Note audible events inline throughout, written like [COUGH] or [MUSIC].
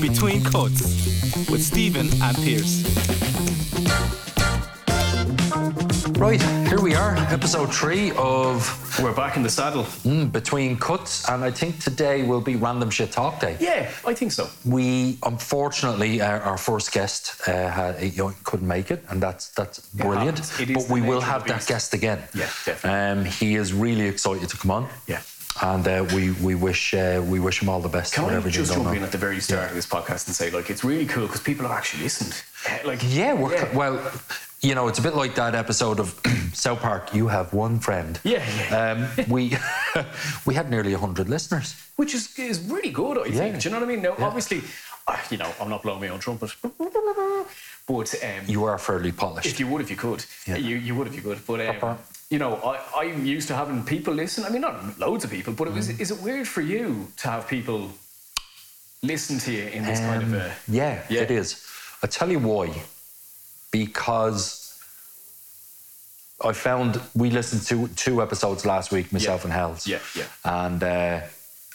Between Cuts with Stephen and Pierce. Right, here we are, episode three of We're back in the saddle. mm, Between Cuts, and I think today will be Random Shit Talk Day. Yeah, I think so. We unfortunately our, our first guest uh, had, you know, couldn't make it, and that's that's brilliant. It is but we will have that beast. guest again. Yeah, definitely. Um, he is really excited to come on. Yeah. And uh, we we wish uh, we wish him all the best. Can I just jump on. in at the very start of this podcast and say, like, it's really cool because people have actually listened. Like, Yeah, we're, well, you know, it's a bit like that episode of [CLEARS THROAT] South Park. You have one friend. Yeah, yeah. Um, we [LAUGHS] we had nearly hundred listeners. which is is really good. I Yeah. think. Do you know what I mean? Now, Yeah. obviously, you know, I'm not blowing my own trumpet, [LAUGHS] but um, You are fairly polished. if you would, if you could, Yeah. you you would if you could. But um. You know, I I'm used to having people listen. I mean, not loads of people, but it Mm. was. Is it weird for you to have people listen to you in this kind of Um, a? yeah, Yeah. it is. I tell you why. Because I found we listened to two episodes last week, myself Yeah. and Hells. Yeah, yeah. And uh,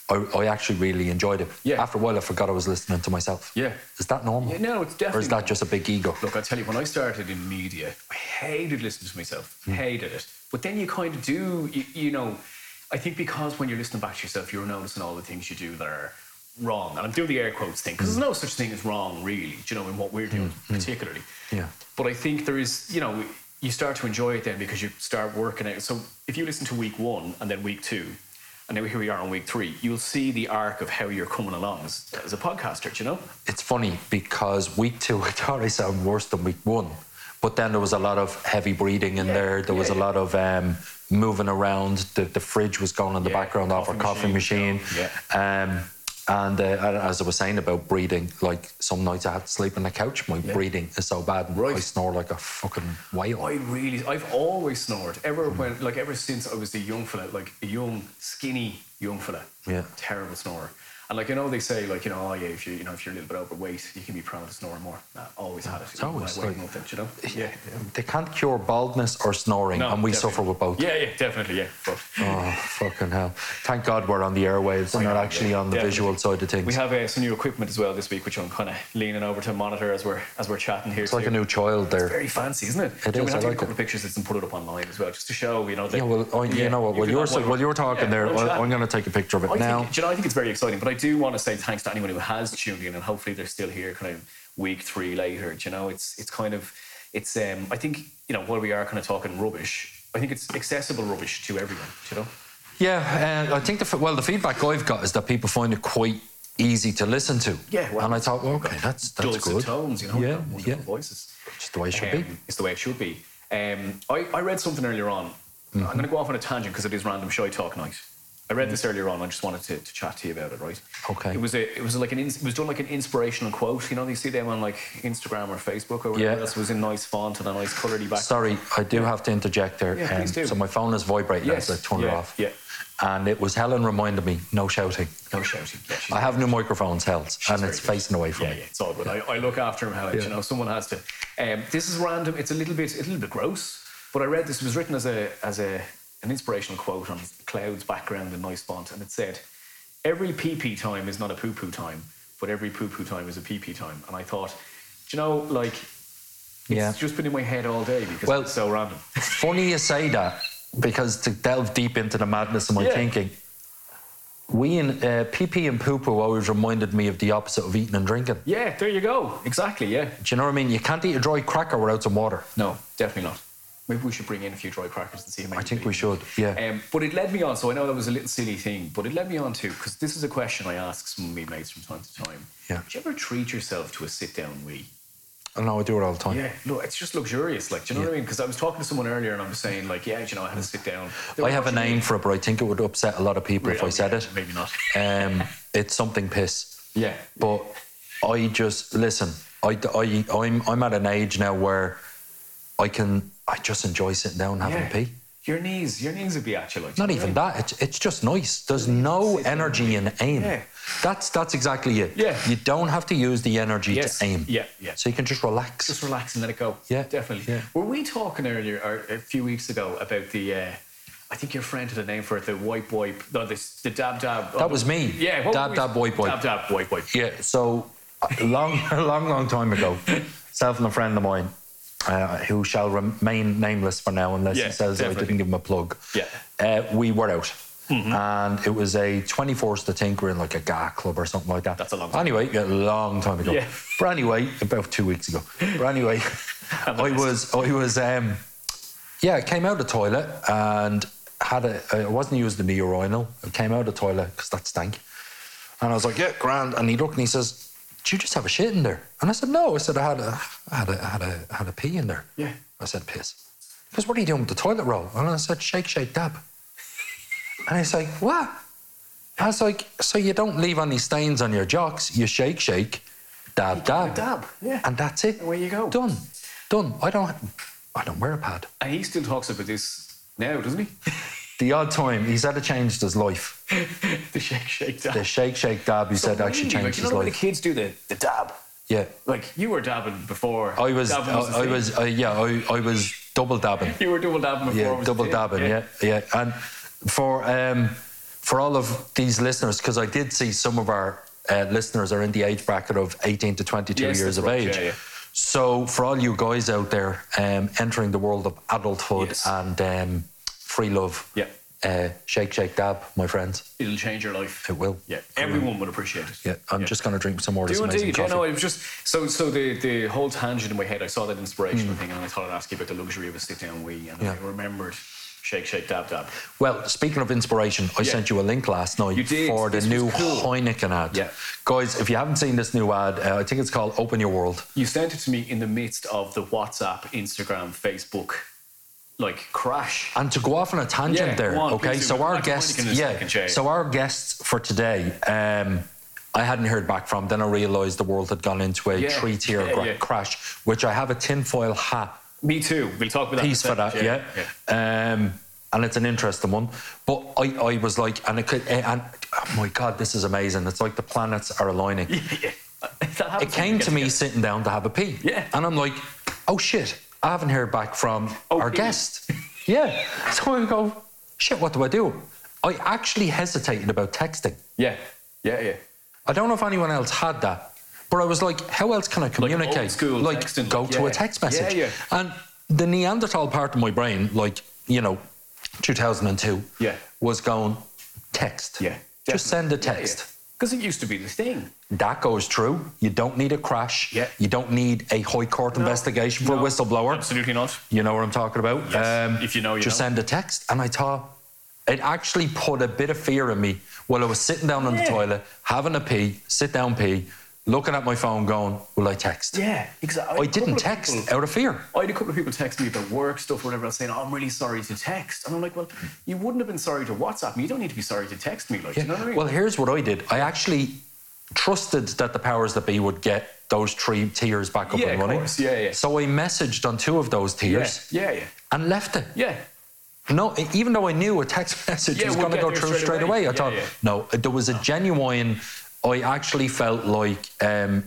I, I actually really enjoyed it. Yeah. After a while, I forgot I was listening to myself. Yeah. Is that normal? Yeah, no, it's definitely Or is that just a big ego? Look, I tell you, when I started in media, I hated listening to myself. Hmm. Hated it. But then you kind of do, you, you know, I think because when you're listening back to yourself, you're noticing all the things you do that are wrong. And I'm doing the air quotes thing because Hmm. there's no such thing as wrong, really, you know, in what we're doing particularly. Yeah. But I think there is, you know, you start to enjoy it then because you start working out. So if you listen to week one and then week two, and now here we are on week three, you'll see the arc of how you're coming along as, as a podcaster, do you know? It's funny because week two, [LAUGHS] I thought I sound worse than week one. But then there was a lot of heavy breathing in Yeah, there. There was yeah, a lot of um, moving around. The, the fridge was going in the background off our coffee coffee machine. Um, and uh, as I was saying about breathing, like some nights I had to sleep on the couch. My Yeah. breathing is so bad. Right. I snore like a fucking whale. I really, I've always snored. Ever when, like, ever since I was a young fella, like a young, skinny young fella. Yeah. Terrible snorer. And like, you know, they say, like, you know, oh yeah, if you, you know, if you're a little bit overweight, you can be prone to snoring more. Nah, always had it. It's always I like- nothing, you know. Yeah. They can't cure baldness or snoring, No, and we definitely. suffer with both. Yeah, yeah, definitely, yeah. But Oh, fucking hell. Thank God we're on the airwaves and not actually yeah, on the definitely. visual side of things. we have uh, some new equipment as well this week, which I'm kind of leaning over to monitor as we're as we're chatting here. it's like a new child there. Very fancy, isn't it? It Do you know, is, We I to like take a couple it. of pictures and put it up online as well, just to show, you know. That, Yeah, well, oh, you know what? While you're have while you were talking there, I-. I'm going to take a picture of it I now. You know, I think it's very exciting, but I do want to say thanks to anyone who has tuned in, and hopefully they're still here, kind of week three later. Do you know, it's it's kind of it's. Um, I think you know while we are kind of talking rubbish, I think it's accessible rubbish to everyone. do You know, Yeah, uh, I think the well, the feedback I've got is that people find it quite easy to listen to. Yeah, well, and I thought, well, okay, that's that's good. tones, you know, Yeah, wonderful yeah. voices. Just the way it should Um, be. It's the way it should be. Um, I, I read something earlier on. Mm-hmm. I'm going to go off on a tangent because it is random shy talk night. I read this earlier on. I just wanted to, to chat to you about it. Right? Okay. It was a, it was like an it was done like an inspirational quote. You know, you see them on like Instagram or Facebook or whatever Yeah. else. It was in nice font and a nice colouredy back. Sorry, I do have to interject there. Um, Yeah, please do. So my phone is vibrating Yes, as I turn yeah, it off. yeah. And it was Helen reminded me, no shouting. No shouting. Yeah, I have new microphones, Hells, and it's good. facing away from Yeah, me. yeah, it's all good. I, I look after him, Helen. Yeah. You know, someone has to. Um, this is random. It's a little bit, a little bit gross. But I read this. It was written as a, as a, an inspirational quote on clouds background in nice font, and it said, "Every pee pee time is not a poo poo time, but every poo poo time is a pee pee time." And I thought, do you know, like, it's Yeah. just been in my head all day because Well- it's so random. Funny you say that because to delve deep into the madness of my Yeah. thinking, we in uh, pee pee and poo poo always reminded me of the opposite of eating and drinking. Yeah, there you go. Exactly. Yeah. Do you know what I mean? You can't eat a dry cracker without some water. No, definitely not. Maybe we should bring in a few dry crackers and see how many. I think we should. Yeah. Um, but it led me on. So I know that was a little silly thing, but it led me on to because this is a question I ask some of my mates from time to time. Yeah. Do you ever treat yourself to a sit down wee? I know I do it all the time. Yeah. No, it's just luxurious. Like, do you know what I mean? Because I was talking to someone earlier and I was saying, like, yeah, you know, I had to sit down. I have a name me. for it, but I think it would upset a lot of people if I Oh, said yeah, it. Maybe not. [LAUGHS] Um, it's something piss. yeah. But I just listen. I, I I'm I'm at an age now where I can I just enjoy sitting down and having yeah. a pee. Your knees, your knees would be at you like. Not do you know even that. It's, it's just nice. There's no energy in aim. Yeah. That's that's exactly it. Yeah. You don't have to use the energy Yes. to aim. Yeah, yeah. So you can just relax. Just relax and let it go. Yeah, definitely. yeah. Were we talking earlier or a few weeks ago about the uh, I think your friend had a name for it. The wipe wipe. No, this the dab dab. That was me. Yeah. Dab, dab, wipe, wipe. Dab dab wipe wipe. Yeah, so long, [LAUGHS] long, long time ago, [LAUGHS] self and a friend of mine, uh, who shall remain nameless for now unless Yeah, he says I didn't give him a plug. Yeah. Uh, we were out. And it was a 24th to think we're in like a GA club or something like that. That's a long time Anyway, yeah, a long time ago. Yeah. But anyway, about two weeks ago. But anyway, [LAUGHS] I was, I was, um, yeah, I came out of the toilet and had a, I wasn't using the urinal. I came out of the toilet because that stank. And I was like, yeah, grand. And he looked and he says, did you just have a shit in there? And I said, no. I said, I had a, I had a, I had a, I had a pee in there. Yeah. I said, piss. He goes, what are you doing with the toilet roll? And I said, shake, shake, dab. And he's like, what? I was like, so you don't leave any stains on your jocks. You shake, shake, dab, dab. dab, yeah. And that's it. Away you go. Done. Done. I don't, I don't wear a pad. And he still talks about this now, doesn't he? [LAUGHS] The odd time, he's had it changed his life. [LAUGHS] the shake shake dab. The shake, shake, dab, he said actually changed like, you his know when the kids do the, the dab. Yeah. Like you were dabbing before. I was, Dabbing I, I was, uh, yeah, I, I was double dabbing. You were double dabbing before. Yeah, was double dabbing. Yeah, yeah. And for um, for all of these listeners, because I did see some of our uh, listeners are in the age bracket of 18 to 22 Yes, years of right, age. yeah, yeah. So for all you guys out there um, entering the world of adulthood Yes. and um, free love, Yeah. uh, shake, shake, dab, my friends. It'll change your life. It will. Yeah, everyone would appreciate it. Yeah, I'm just going to drink some more of this Do indeed, yeah, coffee. no, it was just so so the the whole tangent in my head. I saw that inspirational thing, and I thought I'd ask you about the luxury of a sit down wee, and Yeah. I remembered shake, shake, dab, dab. Well, speaking of inspiration, I Yeah. sent you a link last night for the This new cool. Heineken ad. Yeah. Guys, if you haven't seen this new ad, uh, I think it's called Open Your World. You sent it to me in the midst of the WhatsApp, Instagram, Facebook, like crash. And to go off on a tangent Yeah, there, on, okay? So our guests, Heineken in a yeah. So our guests for today, um, I hadn't heard back from. Then I realised the world had gone into a Yeah, three-tier yeah, gra- crash, which I have a tinfoil hat Me too. We'll talk about that. piece for that, yeah. Um, and it's an interesting one. But I, I was like, and it could, and oh my God, this is amazing. It's like the planets are aligning. [LAUGHS] it came to me together. sitting down to have a pee. Yeah. And I'm like, oh shit, I haven't heard back from Oh, our guest. [LAUGHS] yeah. [LAUGHS] So I go, shit, what do I do? I actually hesitated about texting. Yeah, yeah, yeah. I don't know if anyone else had that, but I was like, how else can I communicate? school like, texting, go like, to yeah. a text Yeah, message. yeah. And the Neanderthal part of my brain, like, you know, 2002, Yeah. was going, text. Yeah, Just send a text. Because it used to be the thing. That goes true. You don't need a crash. Yeah. You don't need a high court investigation for No, a whistleblower. Absolutely not. You know what I'm talking about? Um, Yes. If you know, you just know. send a text. And I thought it actually put a bit of fear in me while I was sitting down on the toilet, having a pee, sit down pee, looking at my phone, going, "Will I text?" Yeah, exactly. I didn't text out of fear. I had a couple of people text me about work stuff or whatever else saying, oh, I'm really sorry to text. And I'm like, well, you wouldn't have been sorry to WhatsApp me. You don't need to be sorry to text me. Like, you know what I mean? Well, here's what I did. I actually trusted that the powers that be would get those three tiers back up Yeah, and of running. course. Yeah, yeah. So I messaged on two of those tiers yeah, yeah. and left it. Yeah. No, even though I knew a text [LAUGHS] message Yeah, was we'll going to go through straight straight away. away, I Yeah, thought, yeah. no, there was a genuine. I actually felt like um,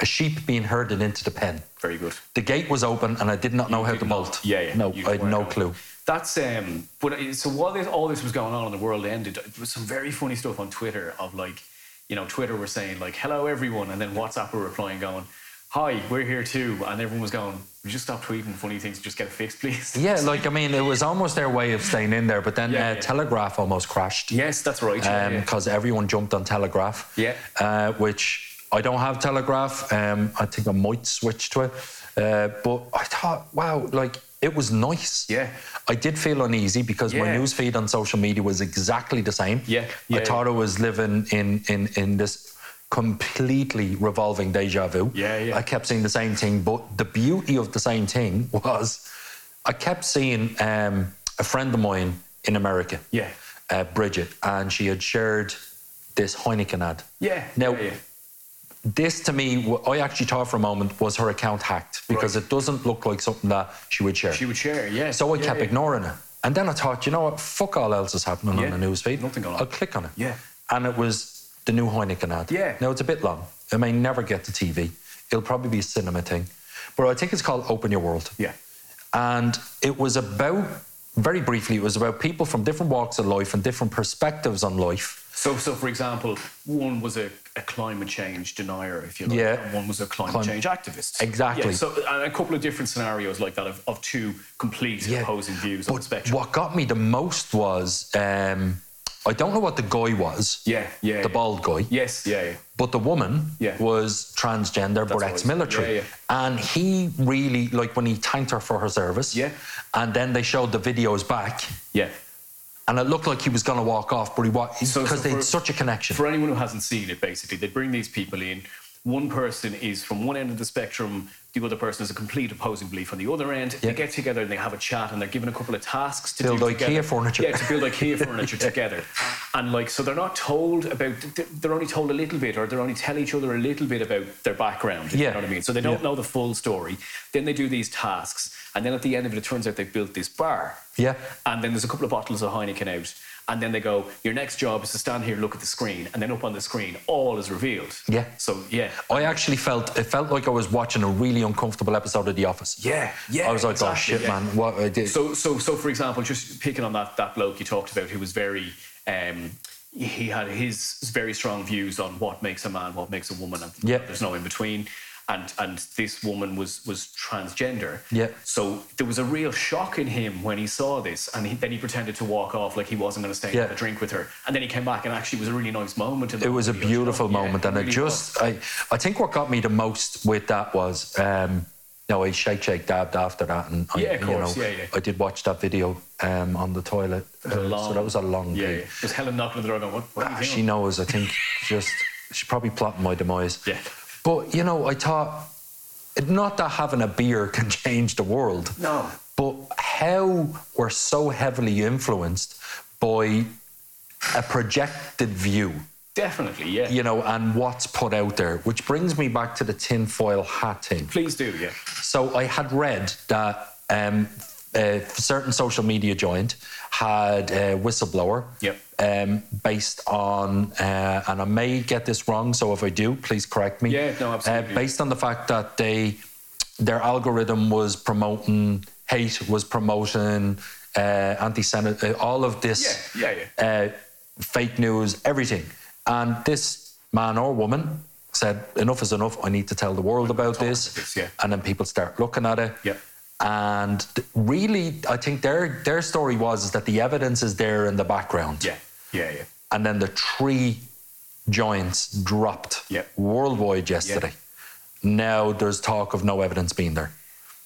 a sheep being herded into the pen. Very good. The gate was open, and I did not know how to bolt. Yeah, yeah. No, I had no clue. That's um. But uh, so while this, all this was going on and the world ended, there was some very funny stuff on Twitter of like, you know, Twitter were saying like, "Hello everyone," and then WhatsApp were replying going, "Hi, we're here too," and everyone was going, "We just stop tweeting funny things, just get it fixed, please." Yeah, like I mean, it was almost their way of staying in there, but then Yeah, uh, yeah. Telegram almost crashed. Yes, that's right. yeah, yeah. because everyone jumped on Telegram. Yeah. Uh, which I don't have Telegram. Um, I think I might switch to it. Uh, but I thought, wow, like it was nice. Yeah. I did feel uneasy because my Yeah. news feed on social media was exactly the same. Yeah, I yeah, thought I was living in in in this completely revolving deja vu. Yeah, yeah. I kept seeing the same thing, but the beauty of the same thing [LAUGHS] was I kept seeing um, a friend of mine in America Yeah. uh, Bridget, and she had shared this Heineken ad. Yeah. Now, yeah, yeah. this to me, I actually thought for a moment was her account hacked because Right. it doesn't look like something that she would share. she would share. Yeah. so I yeah, kept ignoring it. And then I thought, you know what? Fuck all else is happening on the newsfeed. nothing going on. I'll click on it. Yeah. And it was the new Heineken ad. Yeah. Now it's a bit long. It may never get to TV. It'll probably be a cinema thing. But I think it's called Open Your World Yeah. and it was about very briefly, it was about people from different walks of life and different perspectives on life. So, so for example, one was a, a climate change denier, if you like, Yeah. and one was a climate Clim- change activist. Exactly. Yeah, so, and a couple of different scenarios like that of, of two complete Yeah. opposing views on the But spectrum. what got me the most was um, I don't know what the guy was, Yeah, yeah. the bald guy, Yes, yeah, yeah. but the woman Yeah. was transgender but right. ex-military, Yeah, and he really like when he thanked her for her service. Yeah. and then they showed the videos back. Yeah. And it looked like he was going to walk off, but he was because so they for- had such a connection. For anyone who hasn't seen it, basically, they bring these people in. One person is from one end of the spectrum, the other person is a complete opposing belief on the other end. Yeah. They get together and they have a chat and they're given a couple of tasks to Build do IKEA together. furniture. Yeah, to build IKEA [LAUGHS] furniture together. And like, so they're not told about, they're only told a little bit or they're only tell each other a little bit about their background, Yeah. you know what I mean? So they don't Yeah. know the full story. Then they do these tasks. And then at the end of it, it turns out they've built this bar. Yeah. And then there's a couple of bottles of Heineken out. And then they go, your next job is to stand here, and look at the screen. And then up on the screen, all is revealed. Yeah. So, yeah. I actually felt it felt like I was watching a really uncomfortable episode of The Office. Yeah, yeah. I was like, oh shit, yeah. man, what I did. So, so, so for example, just picking on that, that bloke you talked about who was very, um, he had his very strong views on what makes a man, what makes a woman, and Yeah. there's no in between. And and this woman was was transgender. Yeah. So there was a real shock in him when he saw this, and he, then he pretended to walk off like he wasn't going to stay and have a drink with her. And then he came back, and actually it was a really nice moment. In the it was a beautiful know? Yeah, moment, and it really just, was. I, I think what got me the most with that was, um, no, I shake, shake, dabbed after that, and I, Yeah, of course, you know, yeah, yeah. I did watch that video um, on the toilet, It uh, long- so that was a long. Yeah, day. yeah. Was Helen knocking on the door going, what, what Ah, she knows. I think just she's probably plotting my demise. Yeah. But you know, I thought not that having a beer [LAUGHS] can change the world. No. But how we're so heavily influenced by a projected view, Definitely, yeah. you know, and what's put out there, which brings me back to the tinfoil hat thing. Please do, yeah. So I had read that um, a certain social media giant had a whistleblower Yep. Um, based on, uh, and I may get this wrong, so if I do, please correct me. Yeah, no, absolutely. Uh, based on the fact that they, their algorithm was promoting hate, was promoting uh, anti-Semitic, uh, all of this Yeah, yeah, uh, fake news, everything. And this man or woman said, enough is enough. I need to tell the world about this. this, yeah. And then people start looking at it. Yeah. And really, I think their their story was that the evidence is there in the background. Yeah, yeah, yeah. And then the three giants dropped Yeah. worldwide yesterday. Now there's talk of no evidence being there.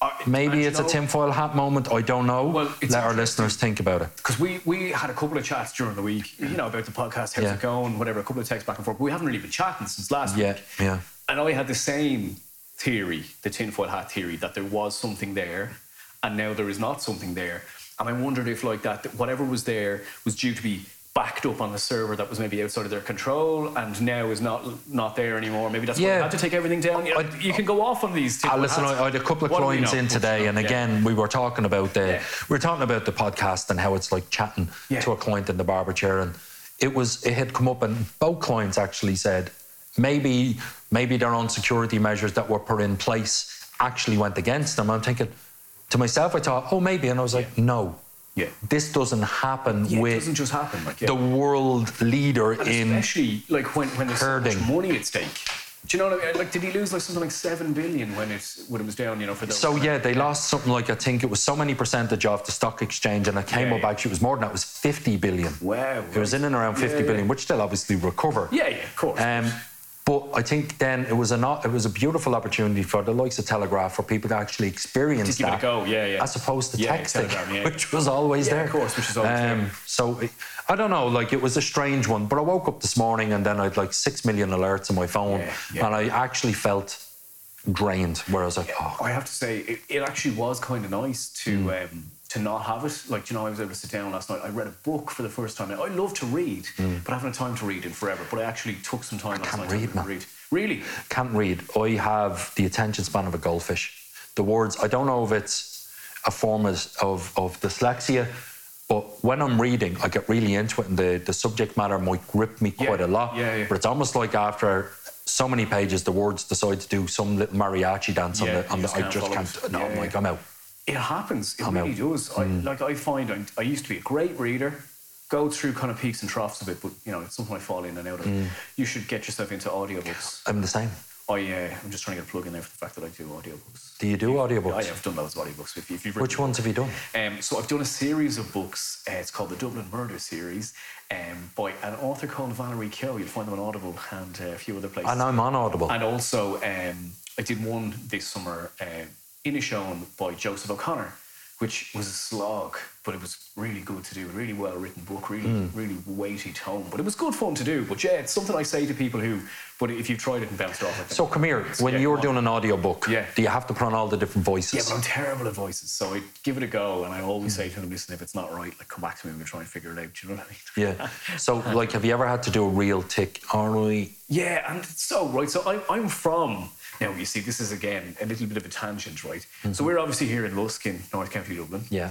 Uh, Maybe it's a tinfoil hat moment. I don't know. Well, Let our listeners think about it. Because we, we had a couple of chats during the week, you know, about the podcast, how's Yeah. it going, whatever, a couple of texts back and forth. But we haven't really been chatting since last Yeah, week. yeah. And I had the same theory, the tinfoil hat theory, that there was something there and now there is not something there. And I wondered if, like that, that whatever was there was due to be backed up on the server that was maybe outside of their control and now is not not there anymore. Maybe that's why Yeah. they had to take everything down. You, I- you can go off on these. Uh, tinfoil listen, hats. I, I had a couple of What clients in today, and Yeah. again, we were talking about the Yeah. we were talking about the podcast and how it's like chatting Yeah. to a client in the barber chair, and it was it had come up, and both clients actually said maybe maybe their own security measures that were put in place actually went against them. I'm thinking to myself, I thought, oh, maybe, and I was like, no, Yeah. this doesn't happen Yeah, it with doesn't just happen. Like, yeah. the world leader And in especially like when, when there's so much money at stake. Do you know what I mean? Like, did he lose like something like seven billion when it when it was down? You know, for those. So yeah, they lost something like I think it was so many percentage of the stock exchange, and it came Yeah, up yeah. actually it was more than that. It was fifty billion. Wow. It was in and around Yeah, fifty billion, yeah. which they'll obviously recover. Yeah, yeah, of course. Um, but I think then it was a not, it was a beautiful opportunity for the likes of Telegram for people to actually experience To give it a that, go, yeah, yeah. as opposed to Yeah, texting, yeah. which was always Yeah, there. of course, which is always there. So it- I don't know, like it was a strange one. But I woke up this morning and then I had like six million alerts on my phone, and I actually felt drained. Where I like, oh, I have to say, it, it actually was kind of nice to Hmm. um, to not have it. Like, you know, I was able to sit down last night. I read a book for the first time. I love to read, but I haven't had time to read in forever. But I actually took some time last Hmm. can't night read, to man. read. Really? can't read. I have the attention span of a goldfish. The words, I don't know if it's a form of, of, of dyslexia, but when I'm reading, I get really into it and the, the subject matter might grip me Yeah, quite a lot. yeah, yeah. But it's almost like after so many pages, the words decide to do some little mariachi dance Yeah, on the, on the I just can't, it. no, Yeah, I'm like. I'm out. It happens. It I'm really out. does. I, like I find I, I used to be a great reader, go through kind of peaks and troughs a bit, but you know it's something I fall in and out of. You should get yourself into audiobooks. I'm the same. I uh, I'm just trying to get a plug in there for the fact that I do audiobooks. Do you do audiobooks? I have done loads of audiobooks. If, you- if you've Which ones have you done? Um, so I've done a series of books. Uh, it's called the Dublin Murder Series um, by an author called Valerie Keogh. You'll find them on Audible and uh, a few other places. And I'm on Audible. And also, um, I did one this summer, uh, Inishowen by Joseph O'Connor, which was a slog, but it was really good to do. A really well written book, really, Hmm. really weighty tone. But it was good fun to do. But yeah, it's something I say to people who, but if you've tried it and bounced off it. So come here, when Yeah, you're doing an audiobook, Yeah. do you have to put on all the different voices? Yeah, but I'm terrible at voices, so I give it a go, and I always say to them, "Listen, if it's not right, like come back to me and we'll try and figure it out." Do you know what I mean? Yeah. So, like, have you ever had to do a real tick Arnold? Yeah, and so right. So I'm, I'm from now. You see, this is again a little bit of a tangent, right? So mm-hmm. we're obviously here in Lusk in North County Dublin, Yeah.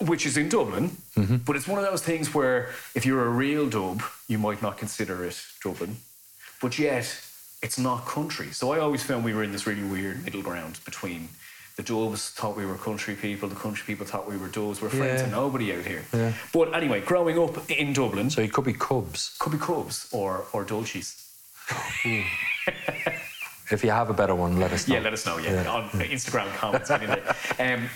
which is in Dublin, mm-hmm. but it's one of those things where if you're a real dub, you might not consider it Dublin, but yet it's not country. So I always found we were in this really weird middle ground between. The Dubs thought we were country people. The country people thought we were Dubs. We're friends Yeah. to nobody out here. Yeah. But anyway, growing up in Dublin, So you could be Cubs. could be Cubs or or Dulces. [LAUGHS] If you have a better one, let us know. Yeah, let us know. Yeah, Yeah. on [LAUGHS] Instagram comments. Anyway. Um,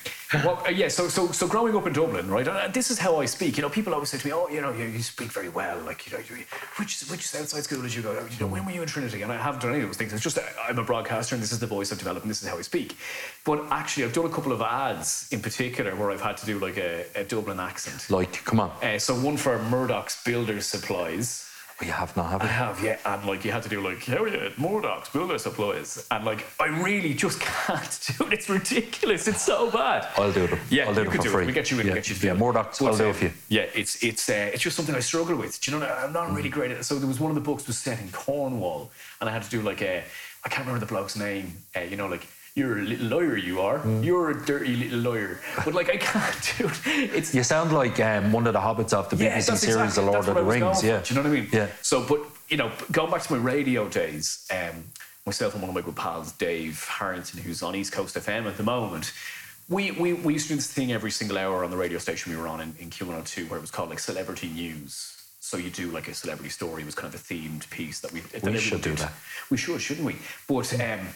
well, uh, yeah. So, so, so, growing up in Dublin, right? And this is how I speak. You know, people always say to me, "Oh, you know, you, you speak very well. Like, you know, you, which which outside school did you go? to? You know, when were you in Trinity?" And I haven't done any of those things. It's just uh, I'm a broadcaster, and this is the voice I've developed, and this is how I speak. But actually, I've done a couple of ads in particular where I've had to do like a, a Dublin accent. Like, come on. Uh, so one for Murdoch's Builder Supplies. Oh, you have not, have you? I have, yeah. And like you had to do like, hell yeah, Murdoch's builder supplies. And like I really just [LAUGHS] can't do it. It's ridiculous. It's so bad. I'll do it. Yeah, I'll do you them could for do free. it. We get you in, Yeah. we get you Yeah, do. Murdoch's, I'll do it for you. Yeah, it's it's uh, it's just something I struggle with. Do you know? I'm not really great at it. So there was one of the books was set in Cornwall, and I had to do like a I can't remember the bloke's name. Uh, you know, like you're a little lawyer, you are. Mm. You're a dirty little lawyer. But like I can't do it. It's You sound like um, one of the hobbits of the BBC yeah, series, exactly, The Lord of the Rings. Yeah. Do you know what I mean? Yeah. So, but you know, going back to my radio days, um, myself and one of my good pals, Dave Harrington, who's on East Coast FM at the moment. We, we, we used to do this thing every single hour on the radio station we were on in, in Q102 where it was called like celebrity news. So you do like a celebrity story was kind of a themed piece that we that everyone should do that. We should, shouldn't we? But um,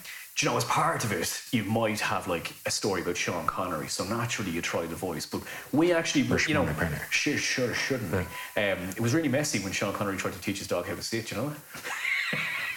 you know, as part of it, you might have like a story about Sean Connery. So naturally, you try the voice. But we actually, you know, sure, sure, shouldn't we? Um, it was really messy when Sean Connery tried to teach his dog how to sit. You know.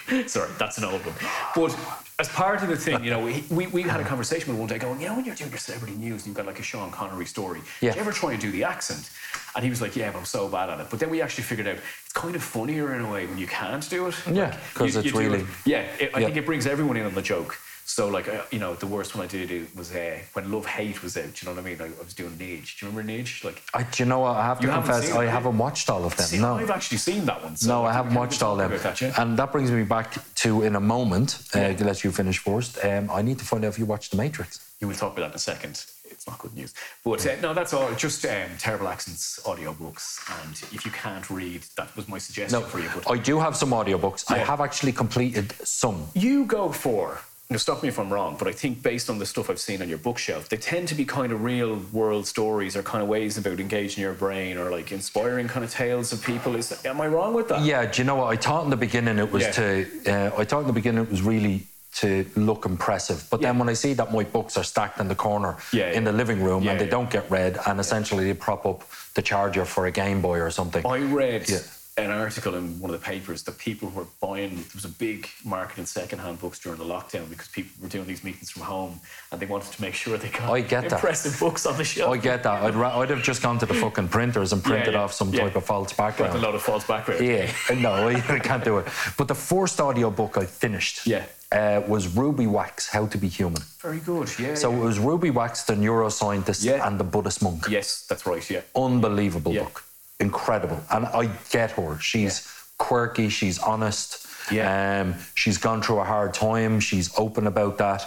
[LAUGHS] Sorry, that's an old one. But as part of the thing, you know, we, we, we had a conversation with one day going, you know, when you're doing your celebrity news and you've got like a Sean Connery story, Yeah. do you ever try and do the accent? And he was like, yeah, but I'm so bad at it. But then we actually figured out it's kind of funnier in a way when you can't do it. Yeah, Like, 'cause you- it's really- it- Yeah, it, I Yeah. think it brings everyone in on the joke. So, like, uh, you know, the worst one I did was uh, when Love Hate was out. Do you know what I mean? I, I was doing Nidge. Do you remember Nidge? Like, I, do you know what? I have to confess, I haven't watched all of them. see, no. I've actually seen that one. So No, I think haven't watched all talk them. That, yeah? And that brings me back to, in a moment, uh, Yeah. let you finish first. Um, I need to find out if you watched The Matrix. You will talk about that in a second. It's not good news. But uh, no, that's all. Just um, terrible accents, audiobooks. And if you can't read, that was my suggestion No, for you. But I do have some audiobooks. I have actually completed some. you go for. Now, stop me if I'm wrong, but I think based on the stuff I've seen on your bookshelf, they tend to be kind of real world stories or kind of ways about engaging your brain or like inspiring kind of tales of people. Is am I wrong with that? Yeah, do you know what? I thought in the beginning it was Yeah. to. Uh, I thought in the beginning it was really to look impressive. But then when I see that my books are stacked in the corner Yeah, in yeah. the living room Yeah, and they yeah. don't get read, and essentially they prop up the charger for a Game Boy or something. I read Yeah. An article in one of the papers that people were buying. There was a big market in secondhand books during the lockdown because people were doing these meetings from home and they wanted to make sure they got I get that. impressive books on the shelf. I get that. I'd, ra- I'd have just gone to the fucking printers and printed yeah, off some yeah. type of false Got a background. lot of false background. Yeah, no, I, I [LAUGHS] can't do it. But the first audiobook I finished Yeah. uh, was Ruby Wax, How to Be Human. Very good. Yeah. So yeah. it was Ruby Wax, the neuroscientist, Yeah. and the Buddhist monk. yes, that's right. Yeah. Unbelievable Yeah. book. Incredible. And I get her. She's quirky, she's honest. Yeah. Um, she's gone through a hard time, she's open about that.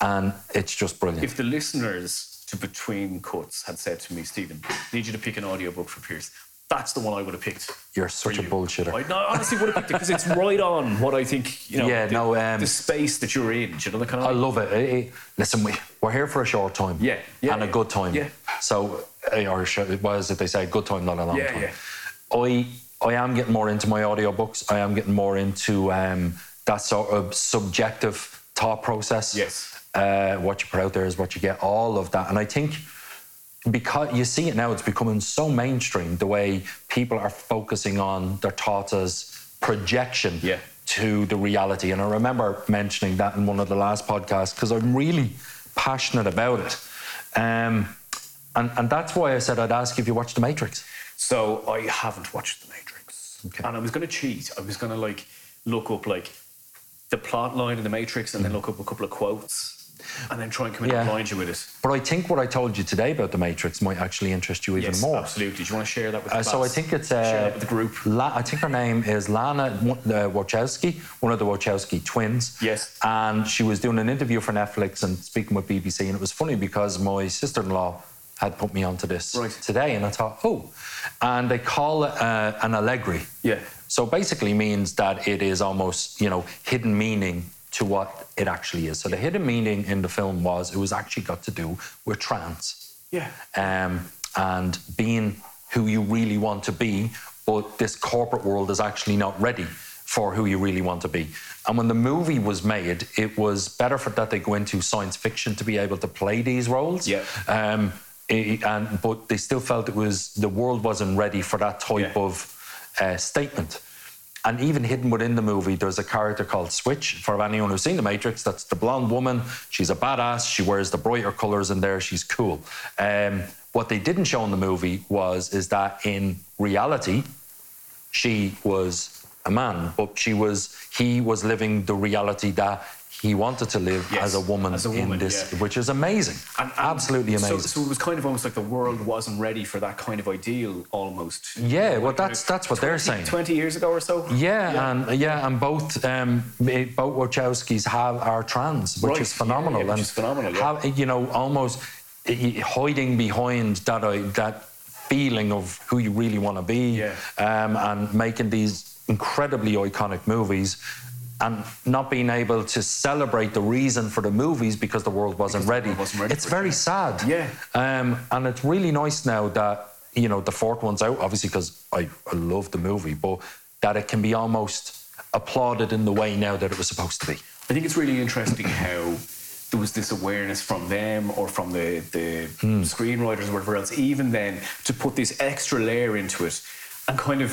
And it's just brilliant. If the listeners to Between Cuts had said to me, Stephen, need you to pick an audiobook for Pierce, That's the one I would have picked. You're such a you. bullshitter. I no, honestly would have picked it because it's right on what I think. You know, Yeah, the, no, um, the space that you're in. do You know, the kind of I love it. Eh, Listen, we, we're here for a short time. Yeah, yeah, and a good time. Yeah. So, or what is it they say? Good time, not a long Yeah, time. yeah. I, I am getting more into my audiobooks. I am getting more into um, that sort of subjective thought process. Yes. Uh, what you put out there is what you get, all of that. And I think because you see it now, it's becoming so mainstream the way people are focusing on their thoughts as projection Yeah. to the reality. And I remember mentioning that in one of the last podcasts because I'm really passionate about it. Um, and, and that's why I said I'd ask if you watched The Matrix. So I haven't watched The Matrix, Okay. and I was going to cheat. I was going to like look up like the plot line in The Matrix, and then look up a couple of quotes, and then try and come in Mm. Yeah. and blind you with it. But I think what I told you today about The Matrix might actually interest you even yes, more. absolutely. Do you want to share that with the Uh, so I think it's share uh, that with the group. La- I think her name is Lana uh, Wachowski, one of the Wachowski twins. Yes. And she was doing an interview for Netflix and speaking with BBC, and it was funny because my sister-in-law had put me onto this Right. today, and I thought, oh, and they call it uh, an allegory. Yeah. So basically means that it is almost, you know, hidden meaning to what it actually is. So the hidden meaning in the film was it was actually got to do with trans Yeah. um, and being who you really want to be, but this corporate world is actually not ready for who you really want to be. And when the movie was made, it was better for that they go into science fiction to be able to play these roles. Yeah. Um, i- and but they still felt it was the world wasn't ready for that type Yeah. of uh, statement. And even hidden within the movie, there's a character called Switch. For anyone who's seen The Matrix, that's the blonde woman. She's a badass. She wears the brighter colors in there. She's cool. Um, what they didn't show in the movie was is that in reality, she was a man, but she was he was living the reality that he wanted to live Yes, as a woman, as a woman, in this, yeah. which is amazing. And- and Absolutely so- amazing. So, it was kind of almost like the world wasn't ready for that kind of ideal, almost. Yeah, well, Like, that's- that's what they're saying. Twenty years ago or so. Yeah, and yeah, and both um, eh, both Wachowskis have are trans, which Right, is phenomenal. yeah, yeah, which and is phenomenal, yeah. Have, you know, almost eh, hiding behind that uh, that feeling of who you really want to be, Yeah. um, and making these incredibly iconic movies. And not being able to celebrate the reason for the movies because the world wasn't Because the ready. world wasn't ready it's for it, very sad. Yeah. Um, and it's really nice now that you know the fourth one's out, obviously because I, I love the movie, but that it can be almost applauded in the way now that it was supposed to be. I think it's really interesting how there was this awareness from them or from the, the screenwriters or whatever else, even then, to put this extra layer into it and kind of,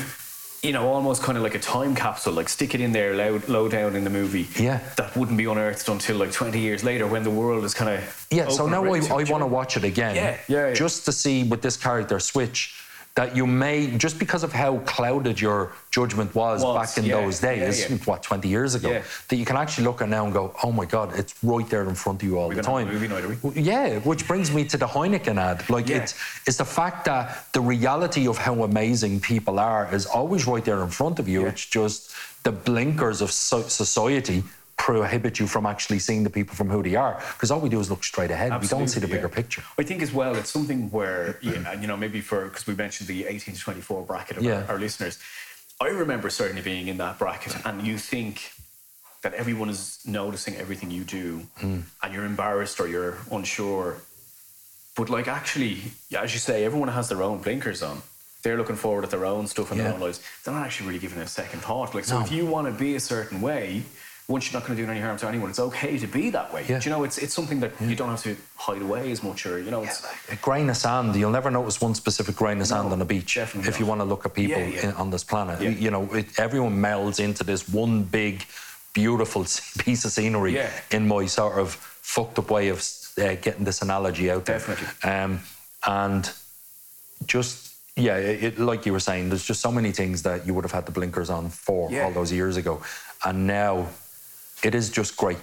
you know, almost kind of like a time capsule, like stick it in there low, low down in the movie. Yeah. That wouldn't be unearthed until like 20 years later when the world is kind of. Yeah, so now I, I want to watch it again, Yeah, yeah, yeah. just to see with this character switch that you may just because of how clouded your judgment was, Was, back in yeah, those days, yeah, yeah. what twenty years ago, that you can actually look at now and go, oh my god, it's right there in front of you all We're the time. night? Yeah, which brings me to the Heineken ad. Like it's it's the fact that the reality of how amazing people are is always right there in front of you. It's just the blinkers of so- society prohibit you from actually seeing the people from who they are because all we do is look straight ahead. we don't see the Absolutely, bigger yeah. picture. I think as well, it's something where, yeah, you know, maybe for, because we mentioned the 18 to 24 bracket of Yeah. our, our listeners, I remember certainly being in that bracket and you think that everyone is noticing everything you do Hmm. and you're embarrassed or you're unsure. But like actually, as you say, everyone has their own blinkers on. They're looking forward at their own stuff their Yeah. own lives. They're not actually really giving it a second thought. Like, so No. if you want to be a certain way, once you're not going to do any harm to anyone, it's okay to be that way. Yeah. Do you know, it's it's something that you don't have to hide away as much, or you know, it's A grain of sand, you'll never notice one specific grain of sand No, on a beach definitely if you want to look at people Yeah, yeah. In, on this planet. Yeah. You know, it, everyone melds into this one big, beautiful [LAUGHS] piece of scenery Yeah. in my sort of fucked up way of uh, getting this analogy out there. Definitely. Um, and just, yeah, it, it- like you were saying, there's just so many things that you would have had the blinkers on for Yeah. all those years ago. And now it is just great.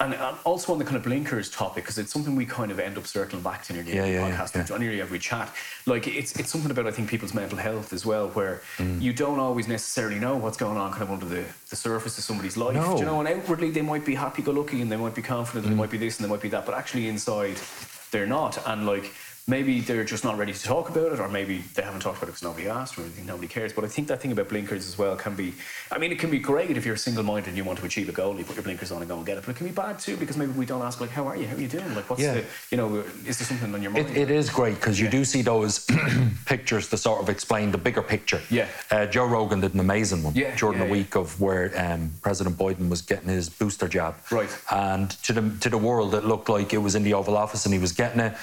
And, and also on the kind of blinkers topic, because it's something we kind of end up circling back to nearly Yeah, every yeah, podcast, yeah. and nearly every chat. Like it's it's something about I think people's mental health as well, where Mm. you don't always necessarily know what's going on kind of under the, the surface of somebody's life. No. Do you know, and outwardly they might be happy-go-lucky and they might be confident and Mm. they might be this and they might be that, but actually inside they're not. And like maybe they're just not ready to talk about it, or maybe they haven't talked about it because nobody asked, or anything, nobody cares. But I think that thing about blinkers as well can be. I mean, it can be great if you're single-minded and you want to achieve a goal. You put your blinkers on and go and get it. But it can be bad too because maybe we don't ask like, "How are you? How are you doing? Like, what's Yeah. the, you know, is there something on your mind?" It, it is great because you Yeah. do see those [CLEARS THROAT] pictures to sort of explain the bigger picture. Yeah. Uh, Joe Rogan did an amazing one Yeah, during yeah, the week of where um, President Biden was getting his booster jab. Right. And to the to the world, it looked like it was in the Oval Office and he was getting it.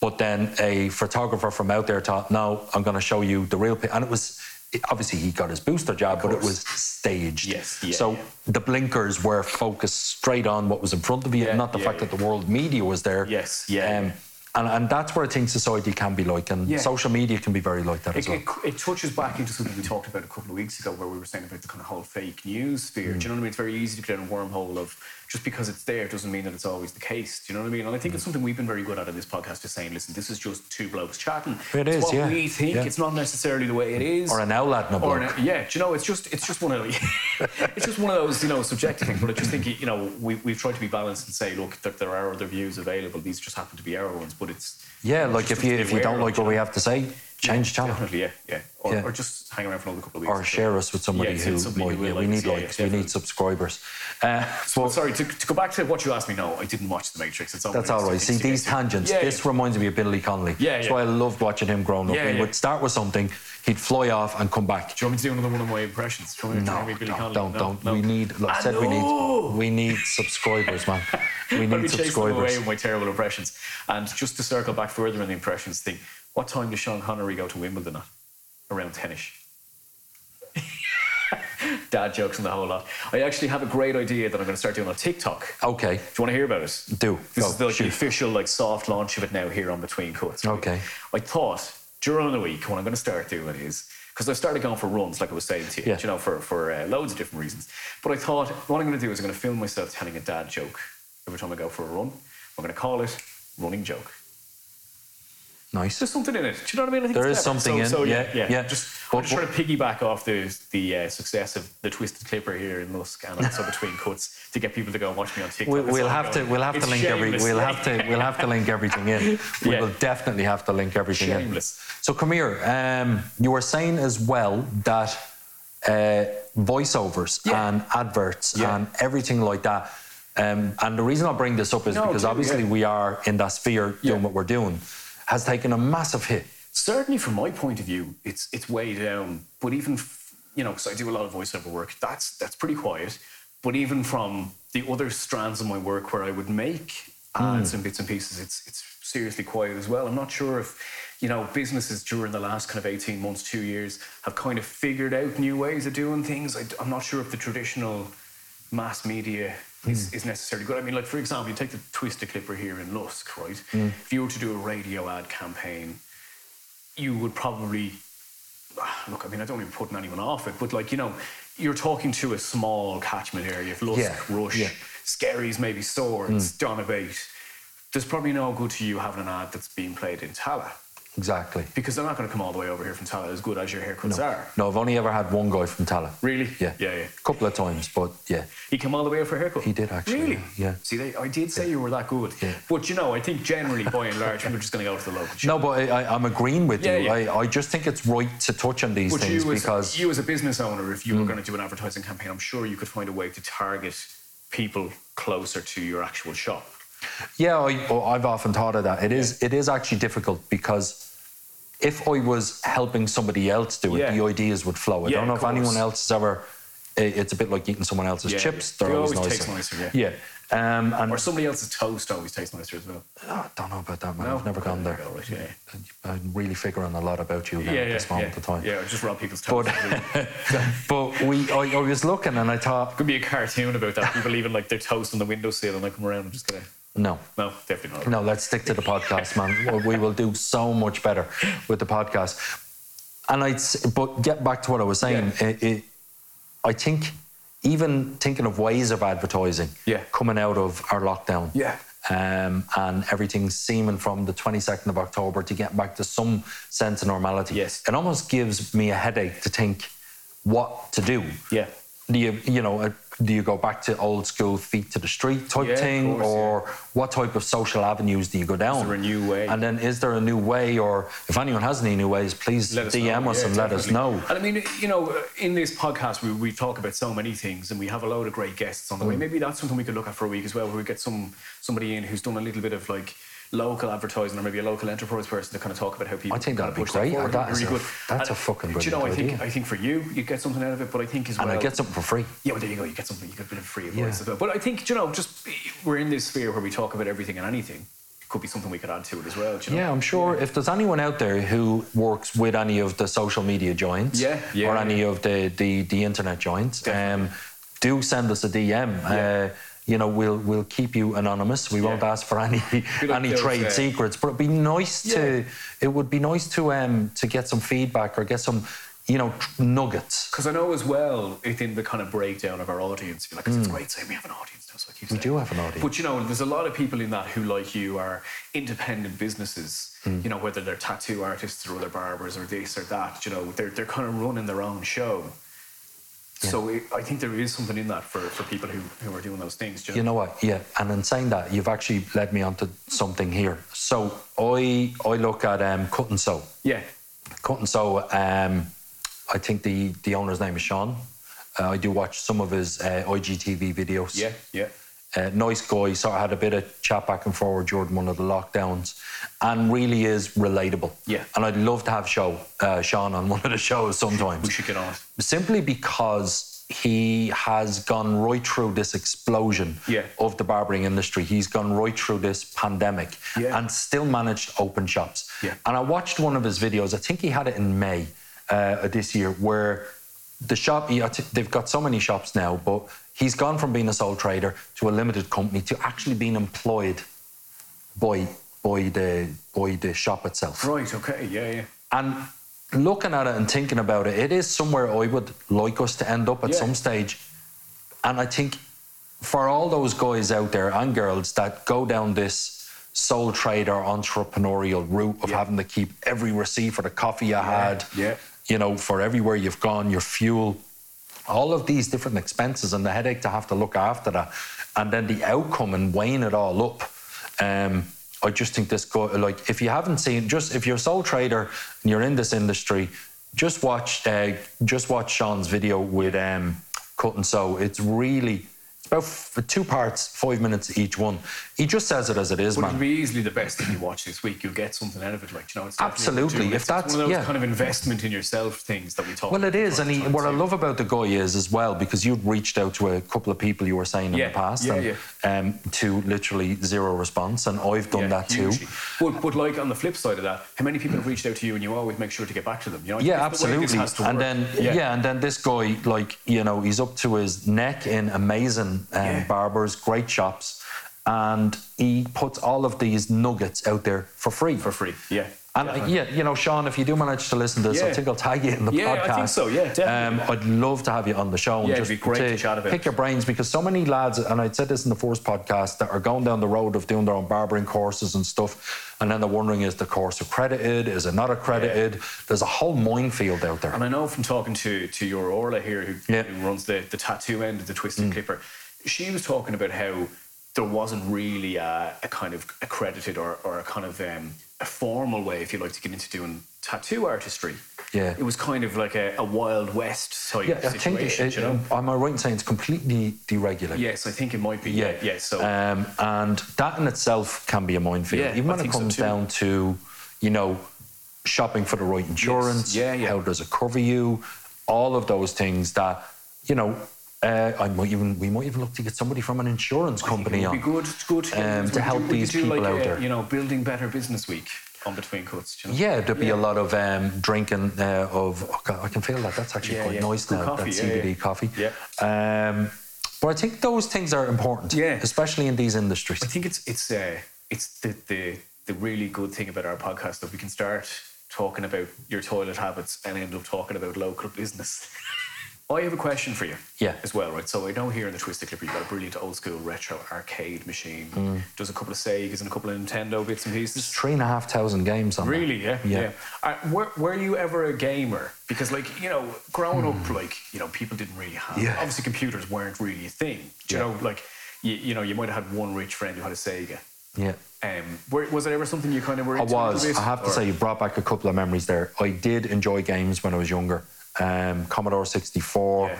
But then a photographer from out there thought, "No, I'm going to show you the real." Pi-. And it was it- obviously he got his booster jab, but it was staged. Yes, yeah, so yeah. the blinkers were focused straight on what was in front of you, Yeah, not the fact that the world media was there. Yes, yeah, Um, and, and that's where I think society can be like, and social media can be very like that as well. it, it touches back into something we talked about a couple of weeks ago, where we were saying about the kind of whole fake news sphere. Do you know what I mean? It's very easy to get in a wormhole of just because it's there doesn't mean that it's always the case. Do you know what I mean? And I think it's mm. something we've been very good at in this podcast, just saying, listen, this is just two blokes chatting. It it's is, what yeah. we think. Yeah. It's not necessarily the way it is. Or an outlet in a Or book. an- yeah, do you know, it's just it's just one of [LAUGHS] it's just one of those you know subjective things. But I just think you know we we've tried to be balanced and say, look, there, there are other views available. These just happen to be our ones, but it's Yeah, like if you if you don't like what we have to say, change channel. Definitely, yeah, yeah. Or, Yeah. or just hang around for another couple of weeks. Or share us with somebody Yeah, who somebody might, who yeah, we need yeah, likes, we need subscribers. Uh, Well, but sorry, to, to go back to what you asked me, no, I didn't watch The Matrix. It's that's all right. See, these tangents, this reminds me of Billy Connolly. Yeah, That's yeah. why I loved watching him growing up. Yeah, he would start with something, he'd fly off and come back. Do you want me to do another one of my impressions? Do you me no, Billy no, don't, No, don't. no. We need, like I said, we need, we need subscribers, man. [LAUGHS] We need be chasing them away subscribers. with my terrible impressions. And just to circle back further on the impressions thing, what time does Sean Connery go to Wimbledon at? Around 10ish. [LAUGHS] Dad jokes and the whole lot. I actually have a great idea that I'm going to start doing on TikTok. Okay, Do you want to hear about it? do. This Go, is the, like, the official like soft launch of it now here on Between Cuts. right? Okay. I thought during the week what I'm going to start doing is because I started going for runs, like I was saying to you, Yeah. you know, for for uh, loads of different reasons. But I thought what I'm going to do is I'm going to film myself telling a dad joke every time I go for a run. I'm going to call it running joke. Nice. There's something in it. Do you know what I mean? I think There is something so, in- So, yeah, yeah, yeah. Just, But- I'm just trying to piggyback off the the uh, success of the Twisted Clipper here in Lusk and also between cuts to get people to go and watch me on TikTok. We, I'm have to we'll have It's to link every we'll have to we'll have to link everything in. [LAUGHS] We Yeah. will definitely have to link everything Shameless. in. So come here. Um, you were saying as well that uh, voiceovers Yeah. and adverts Yeah. and everything like that. Um, and the reason I bring this up is No, because obviously yeah. we are in that sphere Yeah. doing what we're doing, has taken a massive hit. certainly from my point of view, it's it's way down. But even you know, because I do a lot of voiceover work, that's that's pretty quiet. But even from the other strands of my work where I would make ads hmm. and bits and pieces, it's it's seriously quiet as well. I'm not sure if you know businesses during the last kind of 18 months, two years have kind of figured out new ways of doing things. I, am not sure if the traditional mass media is, hmm. is necessarily good. I mean, like for example, you take the Twisted Clipper here in Lusk, right? Hmm. If you were to do a radio ad campaign, you would probably ah, look. I mean, I don't even putting anyone off it, but like you know, you're talking to a small catchment area of Lusk, Yeah, Rush, yeah. Skerries, maybe Swords, hmm. Donabate. There's probably no good to you having an ad that's being played in Tallaght Exactly. because they're not going to come all the way over here from Tallaght as good as your haircuts are. No, I've only ever had one guy from Tallaght. Really? Yeah. Yeah, yeah. A couple of times, but yeah. He came all the way over for a haircut. He did actually, Really? yeah. See, they, I did say you were that good. Yeah. But you know, I think generally, by and large, people are just going to go to the local shop. No, but I, I'm agreeing with Yeah, you. yeah. I, I just think it's right to touch on these But things you as, because Hmm. you as a business owner, if you were going to do an advertising campaign, I'm sure you could find a way to target people closer to your actual shop. Yeah, I, I've often thought of that. It is it is actually difficult because if I was helping somebody else do it, Yeah. the ideas would flow. I Yeah, don't know if anyone else has ever. It's a bit like eating someone else's Yeah, chips. They're They always, always nicer. nicer, Yeah. Um, and Or somebody else's toast always tastes nicer as well. Oh, I don't know about that, man. No? I've never gone there. Go, right, yeah. I'm really figuring a lot about you now Yeah, at this moment yeah. of time. Yeah, just rob people's toast. But [LAUGHS] but we, I, I was looking and I thought, Could be a cartoon about that. People leaving like their toast on the windowsill and I come around and just gonna. No, No, definitely not. No, let's stick to the podcast, man. [LAUGHS] We- will do so much better with the podcast. And I'd, but get back to what I was saying. It, it, I think even thinking of ways of advertising Yeah. coming out of our lockdown. Yeah. Um, and everything seeming from the 22nd of October to get back to some sense of normality. Yes. It almost gives me a headache to think what to do. Yeah. Do you you know uh, do you go back to old school feet to the street type Yeah, thing course, or what type of social avenues do you go down there a new way? and then is there a new way or if anyone has any new ways please dm us Yeah, and let us know And I mean, you know, in this podcast, we, we talk about so many things, and we have a load of great guests on the way. Mm. Maybe that's something we could look at for a week as well, where we get some somebody in who's done a little bit of like local advertising or maybe a local enterprise person to kind of talk about how people. I think kind that'd of be push that great. forward. That is really a- good. that's a And, fucking do You know, I think idea. I think for you, you get something out of it, but I think as well. and i get something for free Yeah, well, there you go. You get something. You get a bit of free advice Yeah. as well. But I think you know, just we're in this sphere where we talk about everything and anything. Could be something we could add to it as well. do You know? Yeah, I'm sure if there's anyone out there who works with any of the social media giants Yeah, yeah, or any yeah. of the, the, the internet giants, um, do send us a DM. Yeah. Uh, you know, we'll we'll keep you anonymous. We won't ask for any [LAUGHS] any trade uh, secrets, but it'd be nice to it would be nice to um to get some feedback or get some you know nuggets. Because I know as well within the kind of breakdown of our audience, you're like, 'cause it's great saying we have an audience now, so I keep Hmm. We do have an audience. But you know, there's a lot of people in that who, like you, are independent businesses. Hmm. You know, whether they're tattoo artists or other barbers or this or that. You know, they're they're kind of running their own show. So it, I think there is something in that for, for people who, who are doing those things. do You know what? Yeah, and in saying that, you've actually led me onto something here. So I I look at um, cut and sew. Yeah. Cut and Sew, um, I think the, the owner's name is Sean. Uh, I do watch some of his uh, IGTV videos. Yeah. Yeah. Uh, nice guy. Sort of had a bit of chat back and forward during one of the lockdowns, and really is relatable. Yeah. And I'd love to have show uh, Sean on [LAUGHS] one of the shows sometimes. We should get on. Simply because he has gone right through this explosion Yeah. of the barbering industry. He's gone right through this pandemic Yeah. and still managed open shops. Yeah. And I watched one of his videos. I think he had it in May uh, this year, where the shop. he- I thi- they've got so many shops now, but he's gone from being a sole trader to a limited company to actually being employed by by the by the shop itself. Right. Okay. Yeah. Yeah. And looking at it and thinking about it, it is somewhere I would like us to end up at Yeah. some stage. And I think for all those guys out there and girls that go down this sole trader entrepreneurial route of Yeah. having to keep every receipt for the coffee you had, yeah. You know, for everywhere you've gone, your fuel, all of these different expenses and the headache to have to look after that, and then the outcome and weighing it all up. Um, I just think this guy, like, if you haven't seen, just if you're a sole trader and you're in this industry, just watch, uh, just watch Sean's video with um, Cut and Sew. It's really, about two parts, five minutes each one. He just says it as it is, But man. it'll be easily the best thing you watch this week. You'll get something out of it, like you know. It's Absolutely, if it's that's- one of those yeah. kind of investment in yourself things that we talk. Well, it is, and he, what I love about the guy is as well because you'd reached out to a couple of people you were saying in the past, yeah, and, Um, to literally zero response, and I've done Yeah, that too. hugely. But, but like on the flip side of that, how many people have reached out to you and you always make sure to get back to them? You know, Yeah, it's the absolutely. And then yeah. and then this guy, like you know, he's up to his neck in amazing um, Yeah. barbers, great shops, and he puts all of these nuggets out there for free. for free. Yeah. And uh, definitely. yeah, you know, Sean, if you do manage to listen to this, I think I'll tag you in the podcast. Yeah, I think so. Yeah, definitely. Um, I'd love to have you on the show. and Yeah, it'd just be great to chat about Pick your brains because so many lads, and I said this in the first podcast, that are going down the road of doing their own barbering courses and stuff, and then they're wondering is the course accredited? Is it not accredited? There's a whole minefield out there. And I know from talking to to your Orla here, who, Yeah. Mm. who runs the, the tattoo end of the Twisted Clipper, she was talking about how there wasn't really a, a kind of accredited or, or a kind of um, a formal way, if you like, to get into doing tattoo artistry. Yeah. It was kind of like a, a Wild West type yeah, I think. situation, It, you know? am I right in saying it's completely deregulated? Yes, I think it might be. Yeah, yeah. So um, and that in itself can be a minefield, Yeah, even when it so comes too. down to, you know, shopping for the right insurance. Yeah, yeah. How does it cover you? All of those things that, you know, uh, I might even we might even look to get somebody from an insurance company on. be good. It's good um, to help do- these people like out a, there. You know, building better business week on between cuts. You know? Yeah, there'd be Yeah. a lot of um, drinking uh, of. Oh God, I can feel that. That's actually Yeah, quite yeah. nice Good now. coffee, that CBD coffee. Yeah. Um, but I think those things are important. Yeah. Especially in these industries. I think it's it's uh, it's the, the the really good thing about our podcast that we can start talking about your toilet habits and end up talking about local business. [LAUGHS] I have a question for you. Yeah. As well, right? So I know here in the Twisted Clipper you've got a brilliant old school retro arcade machine. Does a couple of Segas and a couple of Nintendo bits and pieces. Three and a half thousand games on that. Really? Yeah. Yeah. Uh, were, were you ever a gamer? Because, like, you know, growing up, Hmm. like, you know, people didn't really have. Yeah. Obviously, computers weren't really a thing. Do you Yeah. know, like, you, you know, you might have had one rich friend who had a Sega. Yeah. Um, were, was it ever something you kind of were I into? a was. I have to say, you brought back a couple of memories there. I did enjoy games when I was younger. Um, Commodore 64,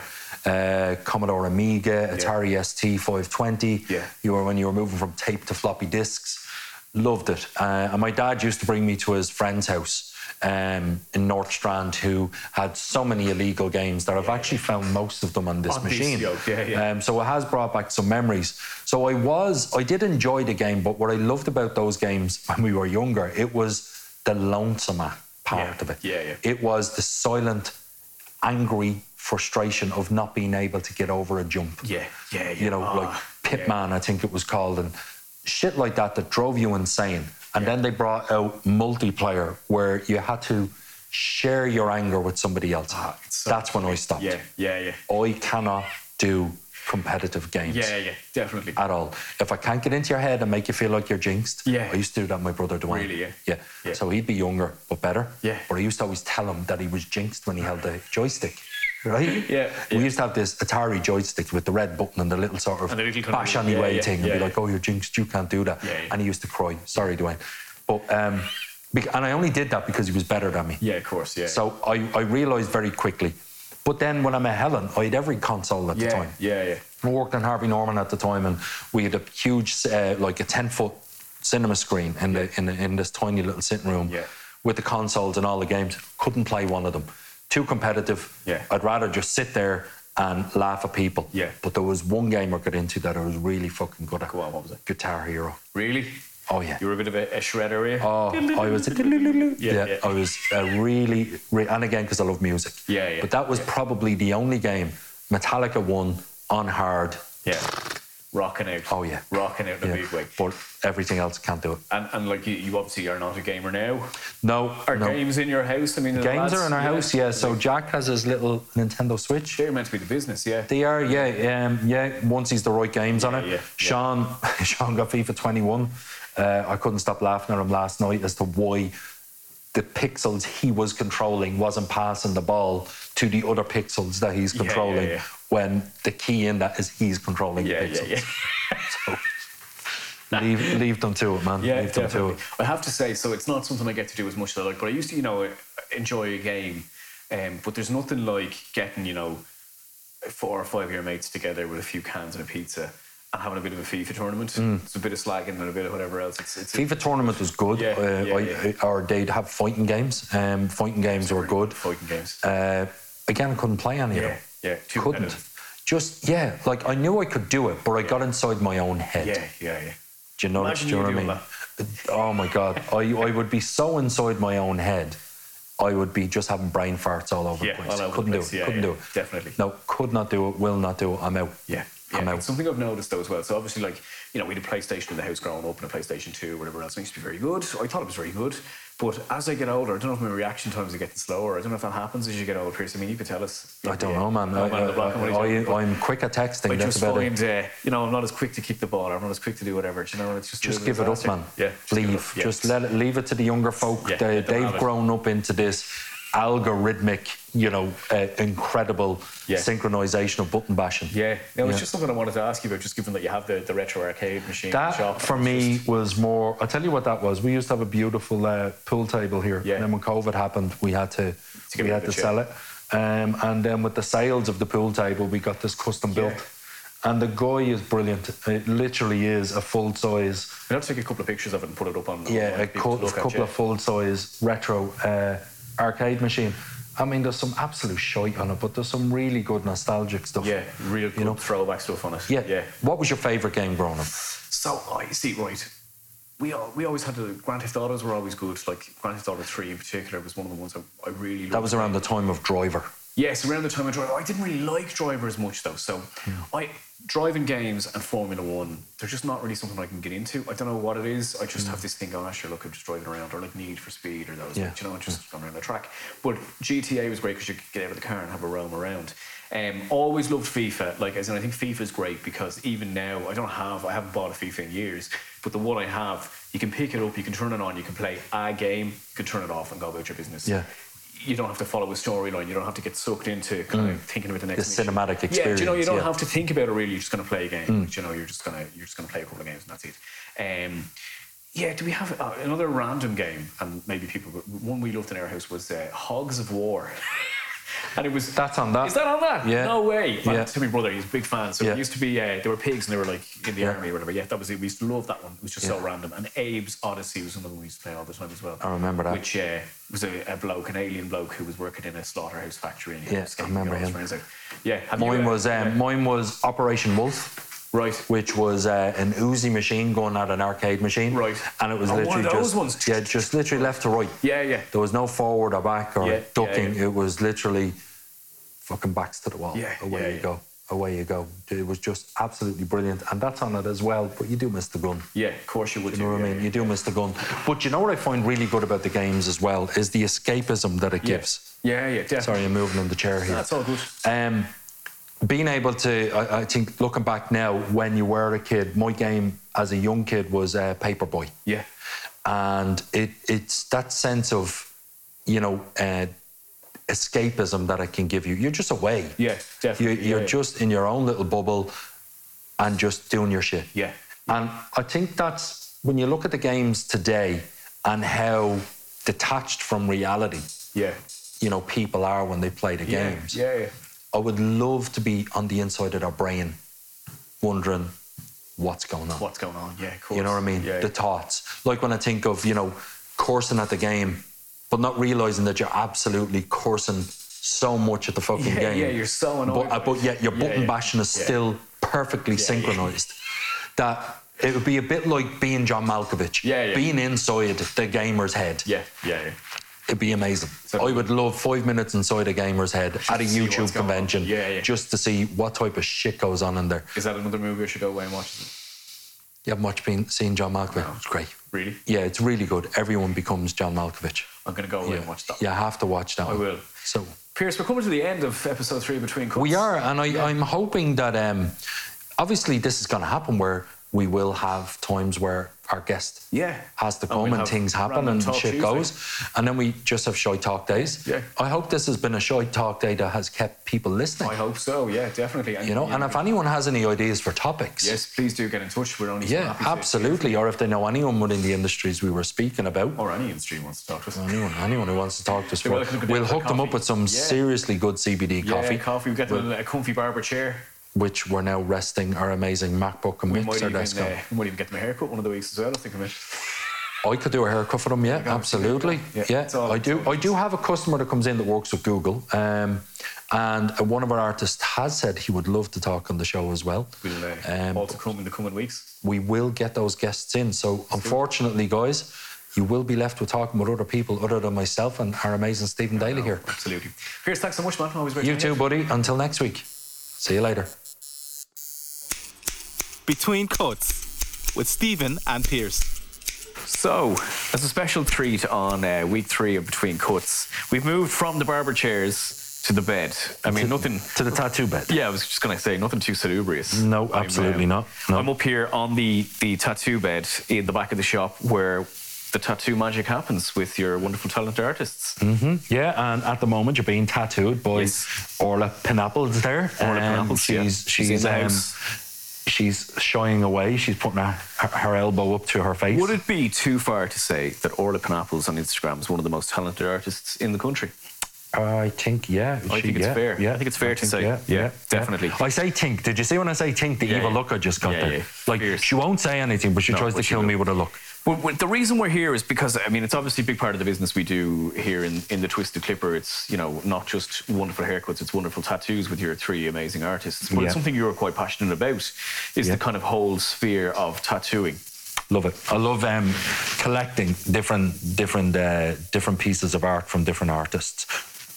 uh, Commodore Amiga, Atari ST 520. Yeah. You were when you were moving from tape to floppy disks. Loved it. Uh, and my dad used to bring me to his friend's house. Um, in North Strand, who had so many illegal games that I've actually found most of them on this On machine. yeah, yeah. Um, so it has brought back some memories. So I was, I did enjoy the game, but what I loved about those games when we were younger, it was the lonesome part Yeah, of it. yeah, yeah. It was the silent, angry frustration of not being able to get over a jump. Yeah, yeah, yeah. You know, Ah, like yeah. Pitman, I think it was called, and shit like that that drove you insane. And Yeah. then they brought out multiplayer where you had to share your anger with somebody else. It's so That's when I stopped. Yeah, yeah, yeah. I cannot do competitive games Yeah, yeah, definitely. at all. If I can't get into your head and make you feel like you're jinxed, Yeah. I used to do that with my brother Dwayne. Really, yeah? yeah. Yeah. So he'd be younger but better. Yeah. But I used to always tell him that he was jinxed when he held the joystick. Right? [LAUGHS] Yeah, We yeah. used to have this Atari joystick with the red button and the little sort of little bash on yeah, yeah, thing and be like, oh, you're jinxed, you can't do that. Yeah, yeah. And he used to cry. Sorry, Dwayne. But um, and I only did that because he was better than me. Yeah, of course, yeah. So I, I realised very quickly. But then when I met Helen, I had every console at the time. yeah, yeah. I worked in Harvey Norman at the time, and we had a huge, uh, like a ten foot cinema screen in the in, the, in this tiny little sitting room Yeah. with the consoles and all the games. Couldn't play one of them. Too competitive. Yeah. I'd rather just sit there and laugh at people. Yeah. But there was one game I got into that I was really fucking good at. Go on, what was it? Guitar Hero. Really? Oh yeah. You were a bit of a, a shredder, were? Oh, I was. A, [LAUGHS] Yeah, yeah. I was really, re- and again because I love music. Yeah, yeah, But that was yeah. probably the only game Metallica won on hard. Yeah. Rocking out. Oh yeah, Rocking out in a Yeah. big way. But everything else can't do it. And, and like you, you obviously are not a gamer now. No, Are no. games in your house? I mean, the Games lads- are in our house, yeah. So Jack has his little Nintendo Switch. They're meant to be the business, yeah. They are, yeah, um, yeah. Once he's the right games on it. yeah, yeah. Sean, [LAUGHS] Sean got FIFA 21. Uh, I couldn't stop laughing at him last night as to why the pixels he was controlling wasn't passing the ball to the other pixels that he's Yeah, yeah, controlling yeah. when the key in that is he's controlling Yeah, the yeah, pixels. yeah. [LAUGHS] Leave, leave them to it, man. Yeah, leave them to definitely. it. I have to say, so it's not something I get to do as much as I like, but I used to, you know, enjoy a game. Um, but there's nothing like getting, you know, four or five of your mates together with a few cans and a pizza and having a bit of a FIFA tournament. It's a bit of slagging and a bit of whatever else. It's, it's FIFA tournament was good. Yeah, uh, yeah, I, yeah. Or they'd have fighting games. Um, fighting games were good. Fighting games. Uh, again, I couldn't play any of them. yeah. Too couldn't. Just yeah, like I knew I could do it, but I got inside my own head. Yeah, yeah, yeah. Do you know, Imagine do you know what I mean? doing Oh my god, [LAUGHS] I, I would be so inside my own head. I would be just having brain farts all over Yeah, the place. over the couldn't place. do it. Yeah, couldn't yeah, do it. definitely. No, could not do it. Will not do it. I'm out. Yeah. Yeah. Something I've noticed though as well. So obviously, like you know, we had a PlayStation in the house growing up, and a PlayStation Two, or whatever else. It used to be very good. I thought it was very good. But as I get older, I don't know if my reaction times are getting slower. I don't know if that happens as you get older, Pierce. I mean, you could tell us. I don't know, man. I, man on the block, I'm only joking, but I, am quick at texting. I That's just about it. find, uh, you know, I'm not as quick to kick the ball. I'm not as quick to do whatever. do You know, it's just Just give it up, man. Yeah, just leave. Just let it. Leave it to the younger folk. Yeah, they, they've have grown up into this algorithmic, you know, uh, incredible Yeah. synchronization of button bashing. Yeah, no, it's Yeah. just something I wanted to ask you about, just given that you have the, the retro arcade machine. in the That shop. for me just- was more. I'll tell you what that was. We used to have a beautiful uh, pool table here, Yeah. and then when COVID happened, we had to, get we had to sell it. Um, and then with the sales of the pool table, we got this custom built. Yeah. And the guy is brilliant. It literally is a full size. We'll have to take a couple of pictures of it and put it up on. Yeah, a to at, couple of full size retro uh, arcade machine. I mean, there's some absolute shite on it, but there's some really good nostalgic stuff. Yeah, real good You know? throwback stuff on it. Yeah. yeah. What was your favourite game growing up? So I see, right. We all, we always had the Grand Theft Autos were always good. Like Grand Theft Auto Three in particular was one of the ones I, I really. That was around the time of Driver. Yes, around the time I drove, I didn't really like Driver as much though. So I driving games and Formula One, they're just not really something I can get into. I don't know what it is. I just have this thing. Oh, sure, look, I'm just driving around, or like Need for Speed, or those. Yeah. like, you know, just going around the track. But GTA was great because you could get out of the car and have a roam around. Um, always loved FIFA. Like, as in, I think FIFA is great because even now, I don't have, I haven't bought a FIFA in years, but the one I have, you can pick it up, you can turn it on, you can play a game, you can turn it off and go about your business. Yeah. You don't have to follow a storyline. You don't have to get sucked into kind of thinking about the next The cinematic Yeah, do you know, you don't yeah. have to think about it really. You're just going to play a game. You know, you're just going to you're just going to play a couple of games and that's it. Um, yeah, do we have uh, another random game? And maybe people, one we loved in our house was uh, Hogs of War. [LAUGHS] and it was That's on that. Is that on that? Yeah. No way. My, Yeah. to my brother, he's a big fan. So Yeah. it used to be uh, they were pigs and they were like in the Yeah. army or whatever. Yeah, that was it. We used to love that one. It was just so random. And Abe's Oddysee was another one we used to play all the time as well. I remember that. Which uh, was a, a bloke, an alien bloke who was working in a slaughterhouse factory. And he Yeah, I remember him. friends. Yeah, have you, Mine uh, was um, yeah. mine was Operation Wolf. Right. which was uh, an Uzi machine going at an arcade machine. Right. And it was Oh, literally just ones. yeah, just literally left to right. Yeah, yeah. There was no forward or back or Yeah, yeah, ducking. yeah. It was literally fucking backs to the wall. Yeah, away yeah, you yeah. go. Away you go. It was just absolutely brilliant, and that's on it as well. But you do miss the gun. Yeah, of course you would. You know what I mean? yeah. You do miss the gun. But you know what I find really good about the games as well is the escapism that it gives. Yeah, yeah, definitely. Sorry, I'm moving on the chair here. That's all good. Um, being able to, I, I think, looking back now, when you were a kid, my game as a young kid was uh, Paperboy, Yeah. and it it's that sense of, you know, uh, escapism that it can give you. You're just away. Yeah, You, definitely. you're yeah, just in your own little bubble, and just doing your shit. Yeah. And I think that's when you look at the games today and how detached from reality, Yeah. you know, people are when they play the Yeah. games. Yeah, yeah. I would love to be on the inside of their brain, wondering what's going on. What's going on? Yeah, of course. You know what I mean? Yeah. The thoughts. Like when I think of, you know, coursing at the game, but not realizing that you're absolutely coursing so much at the fucking Yeah, game. yeah, you're so annoyed But, uh, but yet your button bashing is still perfectly synchronized. That it would be a bit like being John Malkovich. Yeah, yeah. Being inside the gamer's head. yeah, yeah, yeah. It'd be amazing. So- I would love five minutes inside a gamer's head at a to see what's YouTube convention Yeah, yeah. just to see what type of shit goes on in there. Is that another movie I should go away and watch? You haven't much been seen John Malkovich? It's great. Really? Yeah, it's really good. Everyone becomes John Malkovich. I'm going to go away and watch that. You have to watch that. I one. will. So Pierce, we're coming to the end of episode three Between Cuts. we are, and I, I'm hoping that um, obviously this is going to happen where we will have times where our guest Yeah. has to come we'll and things happen and shit Tuesday. goes, and then we just have shy talk days. Yeah. I hope this has been a shy talk day that has kept people listening. I hope so. Yeah, definitely. you know, and if anyone has any ideas for topics, yes, please do get in touch. We're only yeah, absolutely. Or if they know anyone within the industries we were speaking about, Or any industry wants to talk to us. anyone, anyone who wants to talk to us, we'll hook them up with some Yeah. seriously good CBD Yeah, coffee, coffee. We get them a comfy barber chair. Which we're now resting our amazing MacBook and We might, mixer even, desk uh, we might even get them a haircut one of the weeks as well. I think of it. I could do a haircut for them, yeah, absolutely. yeah, Yeah, all- I do. I do have a customer that comes in that works with Google, um, and uh, one of our artists has said he would love to talk on the show as well. We'll uh, Um, also come in the coming weeks. we will get those guests in. So, unfortunately, guys, you will be left with talking with other people other than myself and our amazing Stephen Daly here. Absolutely. Pierce, thanks so much, man. Always great You to too, buddy. Until next week. See you later. Between Cuts with Stephen and Pierce. So, as a special treat on uh, week three of Between Cuts, we've moved from the barber chairs to the bed. I mean, nothing. To the tattoo bed. Yeah, I was just going to say nothing too salubrious. No, I'm, absolutely um, not. No. I'm up here on the, the tattoo bed in the back of the shop where the tattoo magic happens with your wonderful talented artists. Yeah, and at the moment you're being tattooed by Yes. Orla Pineapples there. Orla Um, Pineapples, yeah. she's She's she's in the um, house. She's shying away. She's putting her, her, elbow up to her face. Would it be too far to say that Orla Pineapples on Instagram is one of the most talented artists in the country? I think yeah. I she- think it's yeah, fair. Yeah, I think it's fair to think, say. Yeah, Yeah, definitely. I say think. Did you see when I say think? The Yeah, evil yeah. look I just got Yeah, there. yeah. Like Fierce. she won't say anything, but she No, tries to kill me with a look. Well, the reason we're here is because I mean it's obviously a big part of the business we do here in, in the Twisted Clipper. It's you know not just wonderful haircuts, it's wonderful tattoos with your three amazing artists. But Yeah. it's something you're quite passionate about is Yeah. the kind of whole sphere of tattooing. Love it. I love um, collecting different different uh, different pieces of art from different artists.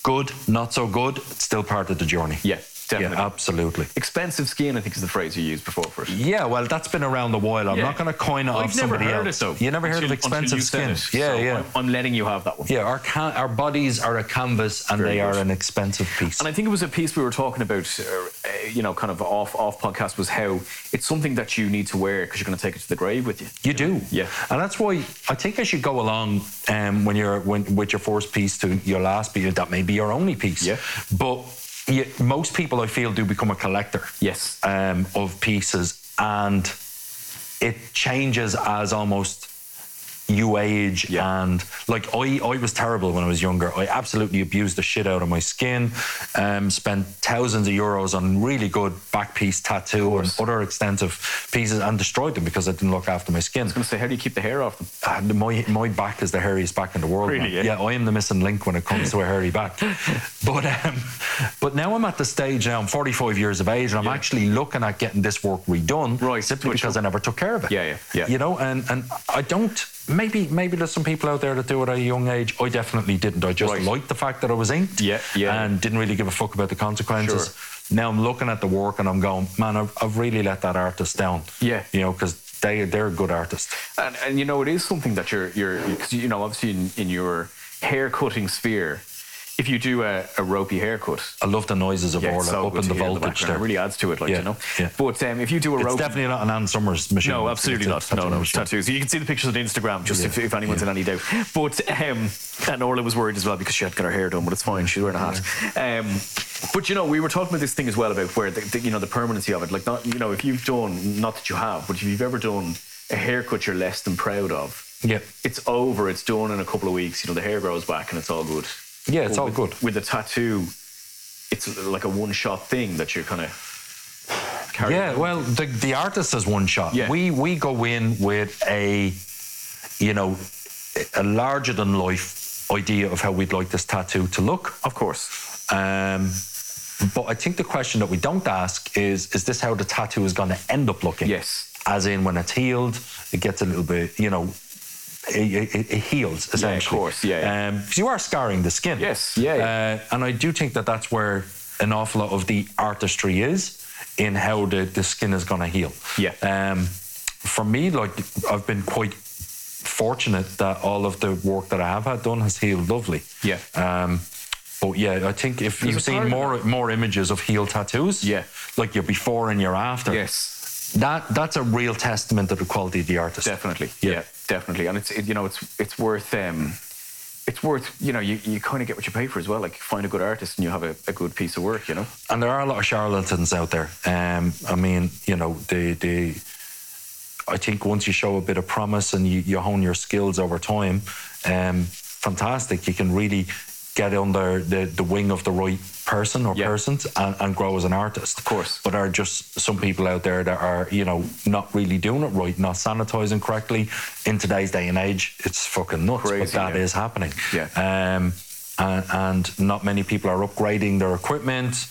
good, not so good, it's still part of the journey. Yeah, definitely. Yeah, absolutely. Expensive skin, I think, is the phrase you used before for it. Yeah, well, that's been around a while. I'm Yeah. not going to coin it I've off somebody heard else. it though. You never heard until- of expensive until you said skin? it. Yeah, So yeah. I'm, I'm letting you have that one. yeah, our can- our bodies are a canvas and Very they are an expensive piece. And I think it was a piece we were talking about, uh, uh, you know, kind of off off podcast was how it's something that you need to wear because you're going to take it to the grave with you. You do, Yeah. and that's why I think as you go along, um, when you're when, with your first piece to your last piece, that may be your only piece. Yeah. But you, most people, I feel, do become a collector. Yes. Um, of pieces, and it changes as almost you age Yeah. and like I, I was terrible when I was younger. I absolutely abused the shit out of my skin. Um, spent thousands of euros on really good back piece tattoo and other extensive pieces and destroyed them because I didn't look after my skin. I was going to say, how do you keep the hair off them? And my my back is the hairiest back in the world. Really, man. yeah? I am the missing link when it comes to a hairy back. [LAUGHS] But um, but now I'm at the stage now. I'm 45 years of age, and I'm Yeah. actually looking at getting this work redone. Right, Simply because I never took care of it. Yeah, yeah, yeah. You know, and and I don't. Maybe maybe there's some people out there that do it at a young age. I definitely didn't. I just Right. liked the fact that I was inked. Yeah, yeah. And didn't really give a fuck about the consequences. Now I'm looking at the work and I'm going, man, I've, I've really let that artist down. Yeah. You know, because they they're a good artist. And, and you know, it is something that you're, you're, you know, obviously in, in your hair cutting sphere, if you do a, a ropey haircut, I love the noises of yeah, Orla so up in the voltage background. there. It really adds to it, like Yeah, you know. yeah. But um, if you do a ropey. It's definitely not an Ann Summers machine. no, absolutely not. No, no, machine. tattoos. You can see the pictures on Instagram, just Yeah, if, if anyone's in any doubt. But um, and Orla was worried as well because she had got her hair done, but it's fine. She's wearing a hat. Um, but you know, we were talking about this thing as well about where the, the, you know the permanency of it. Like, not you know, if you've done, not that you have, but if you've ever done a haircut you're less than proud of, Yeah. it's over. It's done in a couple of weeks. You know, the hair grows back and it's all good. Yeah, it's all with, good. With a tattoo, it's like a one-shot thing that you're kind of. Yeah, well, the, the artist is one shot. Yeah. We we go in with a, you know, a larger than life idea of how we'd like this tattoo to look. Of course. Um, but I think the question that we don't ask is: Is this how the tattoo is going to end up looking? Yes. As in, when it's healed, it gets a little bit, you know. It, it, it heals essentially. Of course, yeah, yeah. Um, you are scarring the skin. Yes, yeah, yeah. Uh, and I do think that that's where an awful lot of the artistry is in how the, the skin is going to heal. Yeah. Um, for me, like I've been quite fortunate that all of the work that I have had done has healed lovely. Yeah. Um, but yeah, I think if There's you've seen more more images of healed tattoos, Yeah. like your before and your after, Yes. That that's a real testament to the quality of the artist. Definitely. Yeah. Yeah. definitely. And it's it, you know it's it's worth um it's worth you know you, you kind of get what you pay for as well. Like find a good artist and you have a, a good piece of work. You know. and there are a lot of charlatans out there. Um, I mean, you know, the the. I think once you show a bit of promise and you, you hone your skills over time, um, fantastic. You can really get under the, the wing of the right person or Yeah. persons and, and grow as an artist. Of course. But there are just some people out there that are, you know, not really doing it right, not sanitizing correctly. In today's day and age, it's fucking nuts. Crazy, but that is yeah. happening. Yeah. Um, and, and not many people are upgrading their equipment.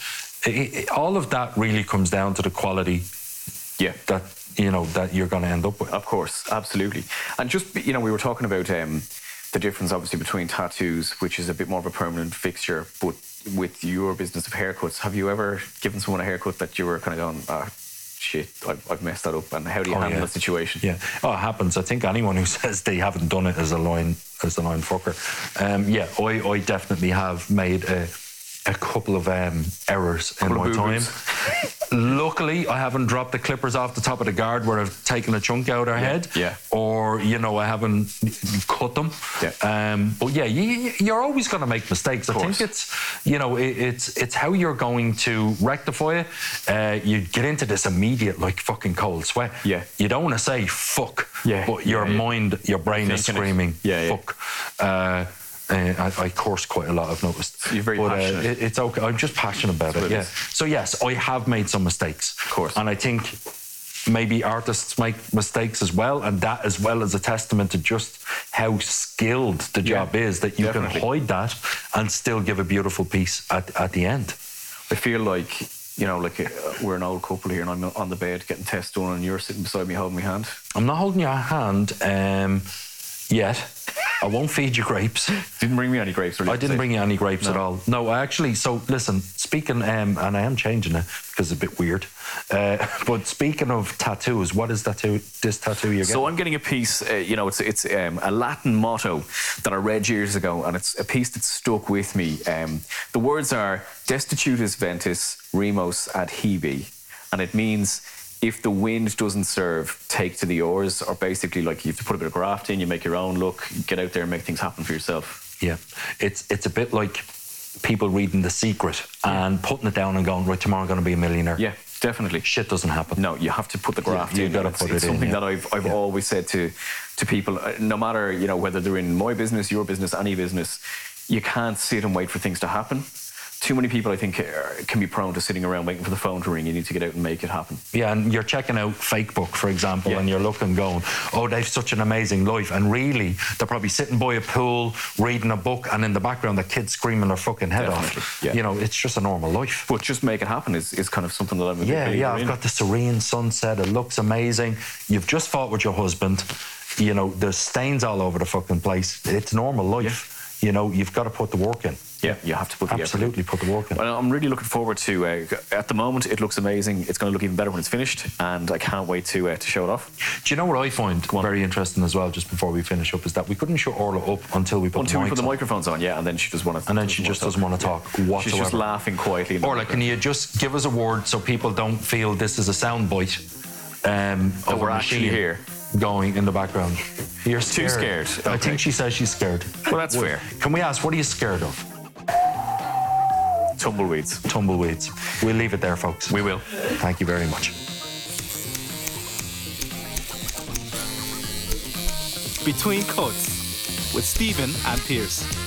It- it- all of that really comes down to the quality Yeah. that you know that you're going to end up with. Of course, absolutely. And just you know, we were talking about um, the difference, obviously, between tattoos, which is a bit more of a permanent fixture, but with your business of haircuts, have you ever given someone a haircut that you were kind of going, ah, shit, I've, I've messed that up, and how do you Oh, handle yeah. the situation? Yeah, oh, it happens. I think anyone who [LAUGHS] says they haven't done it is a line is a line fucker. Um, yeah, I, I definitely have made a, a couple of um, errors in Couple my of time. [LAUGHS] Luckily, I haven't dropped the clippers off the top of the guard where I've taken a chunk out of her head. yeah. Or you know, I haven't cut them. Yeah. Um, but yeah, you, you're always going to make mistakes. I think it's you know it, it's it's how you're going to rectify it. Uh, you get into this immediate like fucking cold sweat. Yeah. You don't want to say fuck. Yeah, But your yeah, yeah. mind, your brain is screaming Yeah, yeah. fuck. Uh, uh, I, I curse quite a lot. I've noticed. You're very but, uh, passionate. it- it's okay. I'm just passionate about That's it. what it Yeah. So yes, I have made some mistakes. Of course. And I think maybe artists make mistakes as well, and that as well is a testament to just how skilled the Yeah, job is that you definitely. can hide that and still give a beautiful piece at, at the end. I feel like, you know, like uh, we're an old couple here and I'm on the bed getting tests done and you're sitting beside me holding my hand. I'm not holding your hand um, yet. I won't feed you grapes. Didn't bring me any grapes. Or I didn't bring you any grapes at all. No, I actually. So listen, speaking, um, and I am changing it because it's a bit weird. Uh, [LAUGHS] but speaking of tattoos, what is tattoo? This tattoo you're getting? So I'm getting a piece. Uh, you know, it's it's um, a Latin motto that I read years ago, and it's a piece that stuck with me. Um, the words are "Destitutus ventis, remos adhibe," and it means if the wind doesn't serve, take to the oars. Or basically, like you have to put a bit of graft in, you make your own look, get out there and make things happen for yourself. Yeah, it's it's a bit like people reading The Secret and putting it down and going, right, tomorrow I'm going to be a millionaire. Yeah, definitely. Shit doesn't happen. No, you have to put the graft you in. gotta It's- put it's it in, something yeah. that I've I've Yeah. always said to to people, uh, no matter you know whether they're in my business, your business, any business, you can't sit and wait for things to happen. Too many people, I think, uh, can be prone to sitting around waiting for the phone to ring. You need to get out and make it happen. Yeah, and you're checking out Facebook, for example, Yeah. and you're looking, going, "Oh, they've such an amazing life," and really, they're probably sitting by a pool, reading a book, and in the background, the kids screaming their fucking head Definitely, off. yeah. You know, it's just a normal life. But just make it happen is, is kind of something that I'm Yeah, yeah. I've in. got the serene sunset. It looks amazing. You've just fought with your husband. You know, there's stains all over the fucking place. It's normal life. You know, you've got to put the work in. Yeah, you have to put the effort. Absolutely, put the work in. Well, I'm really looking forward to. Uh, at the moment, it looks amazing. It's going to look even better when it's finished, and I can't wait to uh, to show it off. Do you know what I find very interesting as well? Just before we finish up, is that we couldn't show Orla up until we put on Until the we put the microphones on, yeah, and then she just want to. And then she just doesn't wanna talk She's just laughing quietly. Orla, can you just give us a word so people don't feel this is a sound bite um, That we're actually here. going in the background? You're Too scared. scared, I think she says she's scared. Well, that's fair. Can we ask, what are you scared of? Tumbleweeds. Tumbleweeds. We'll leave it there, folks. We will. Thank you very much. Between Cuts with Stephen and Pierce.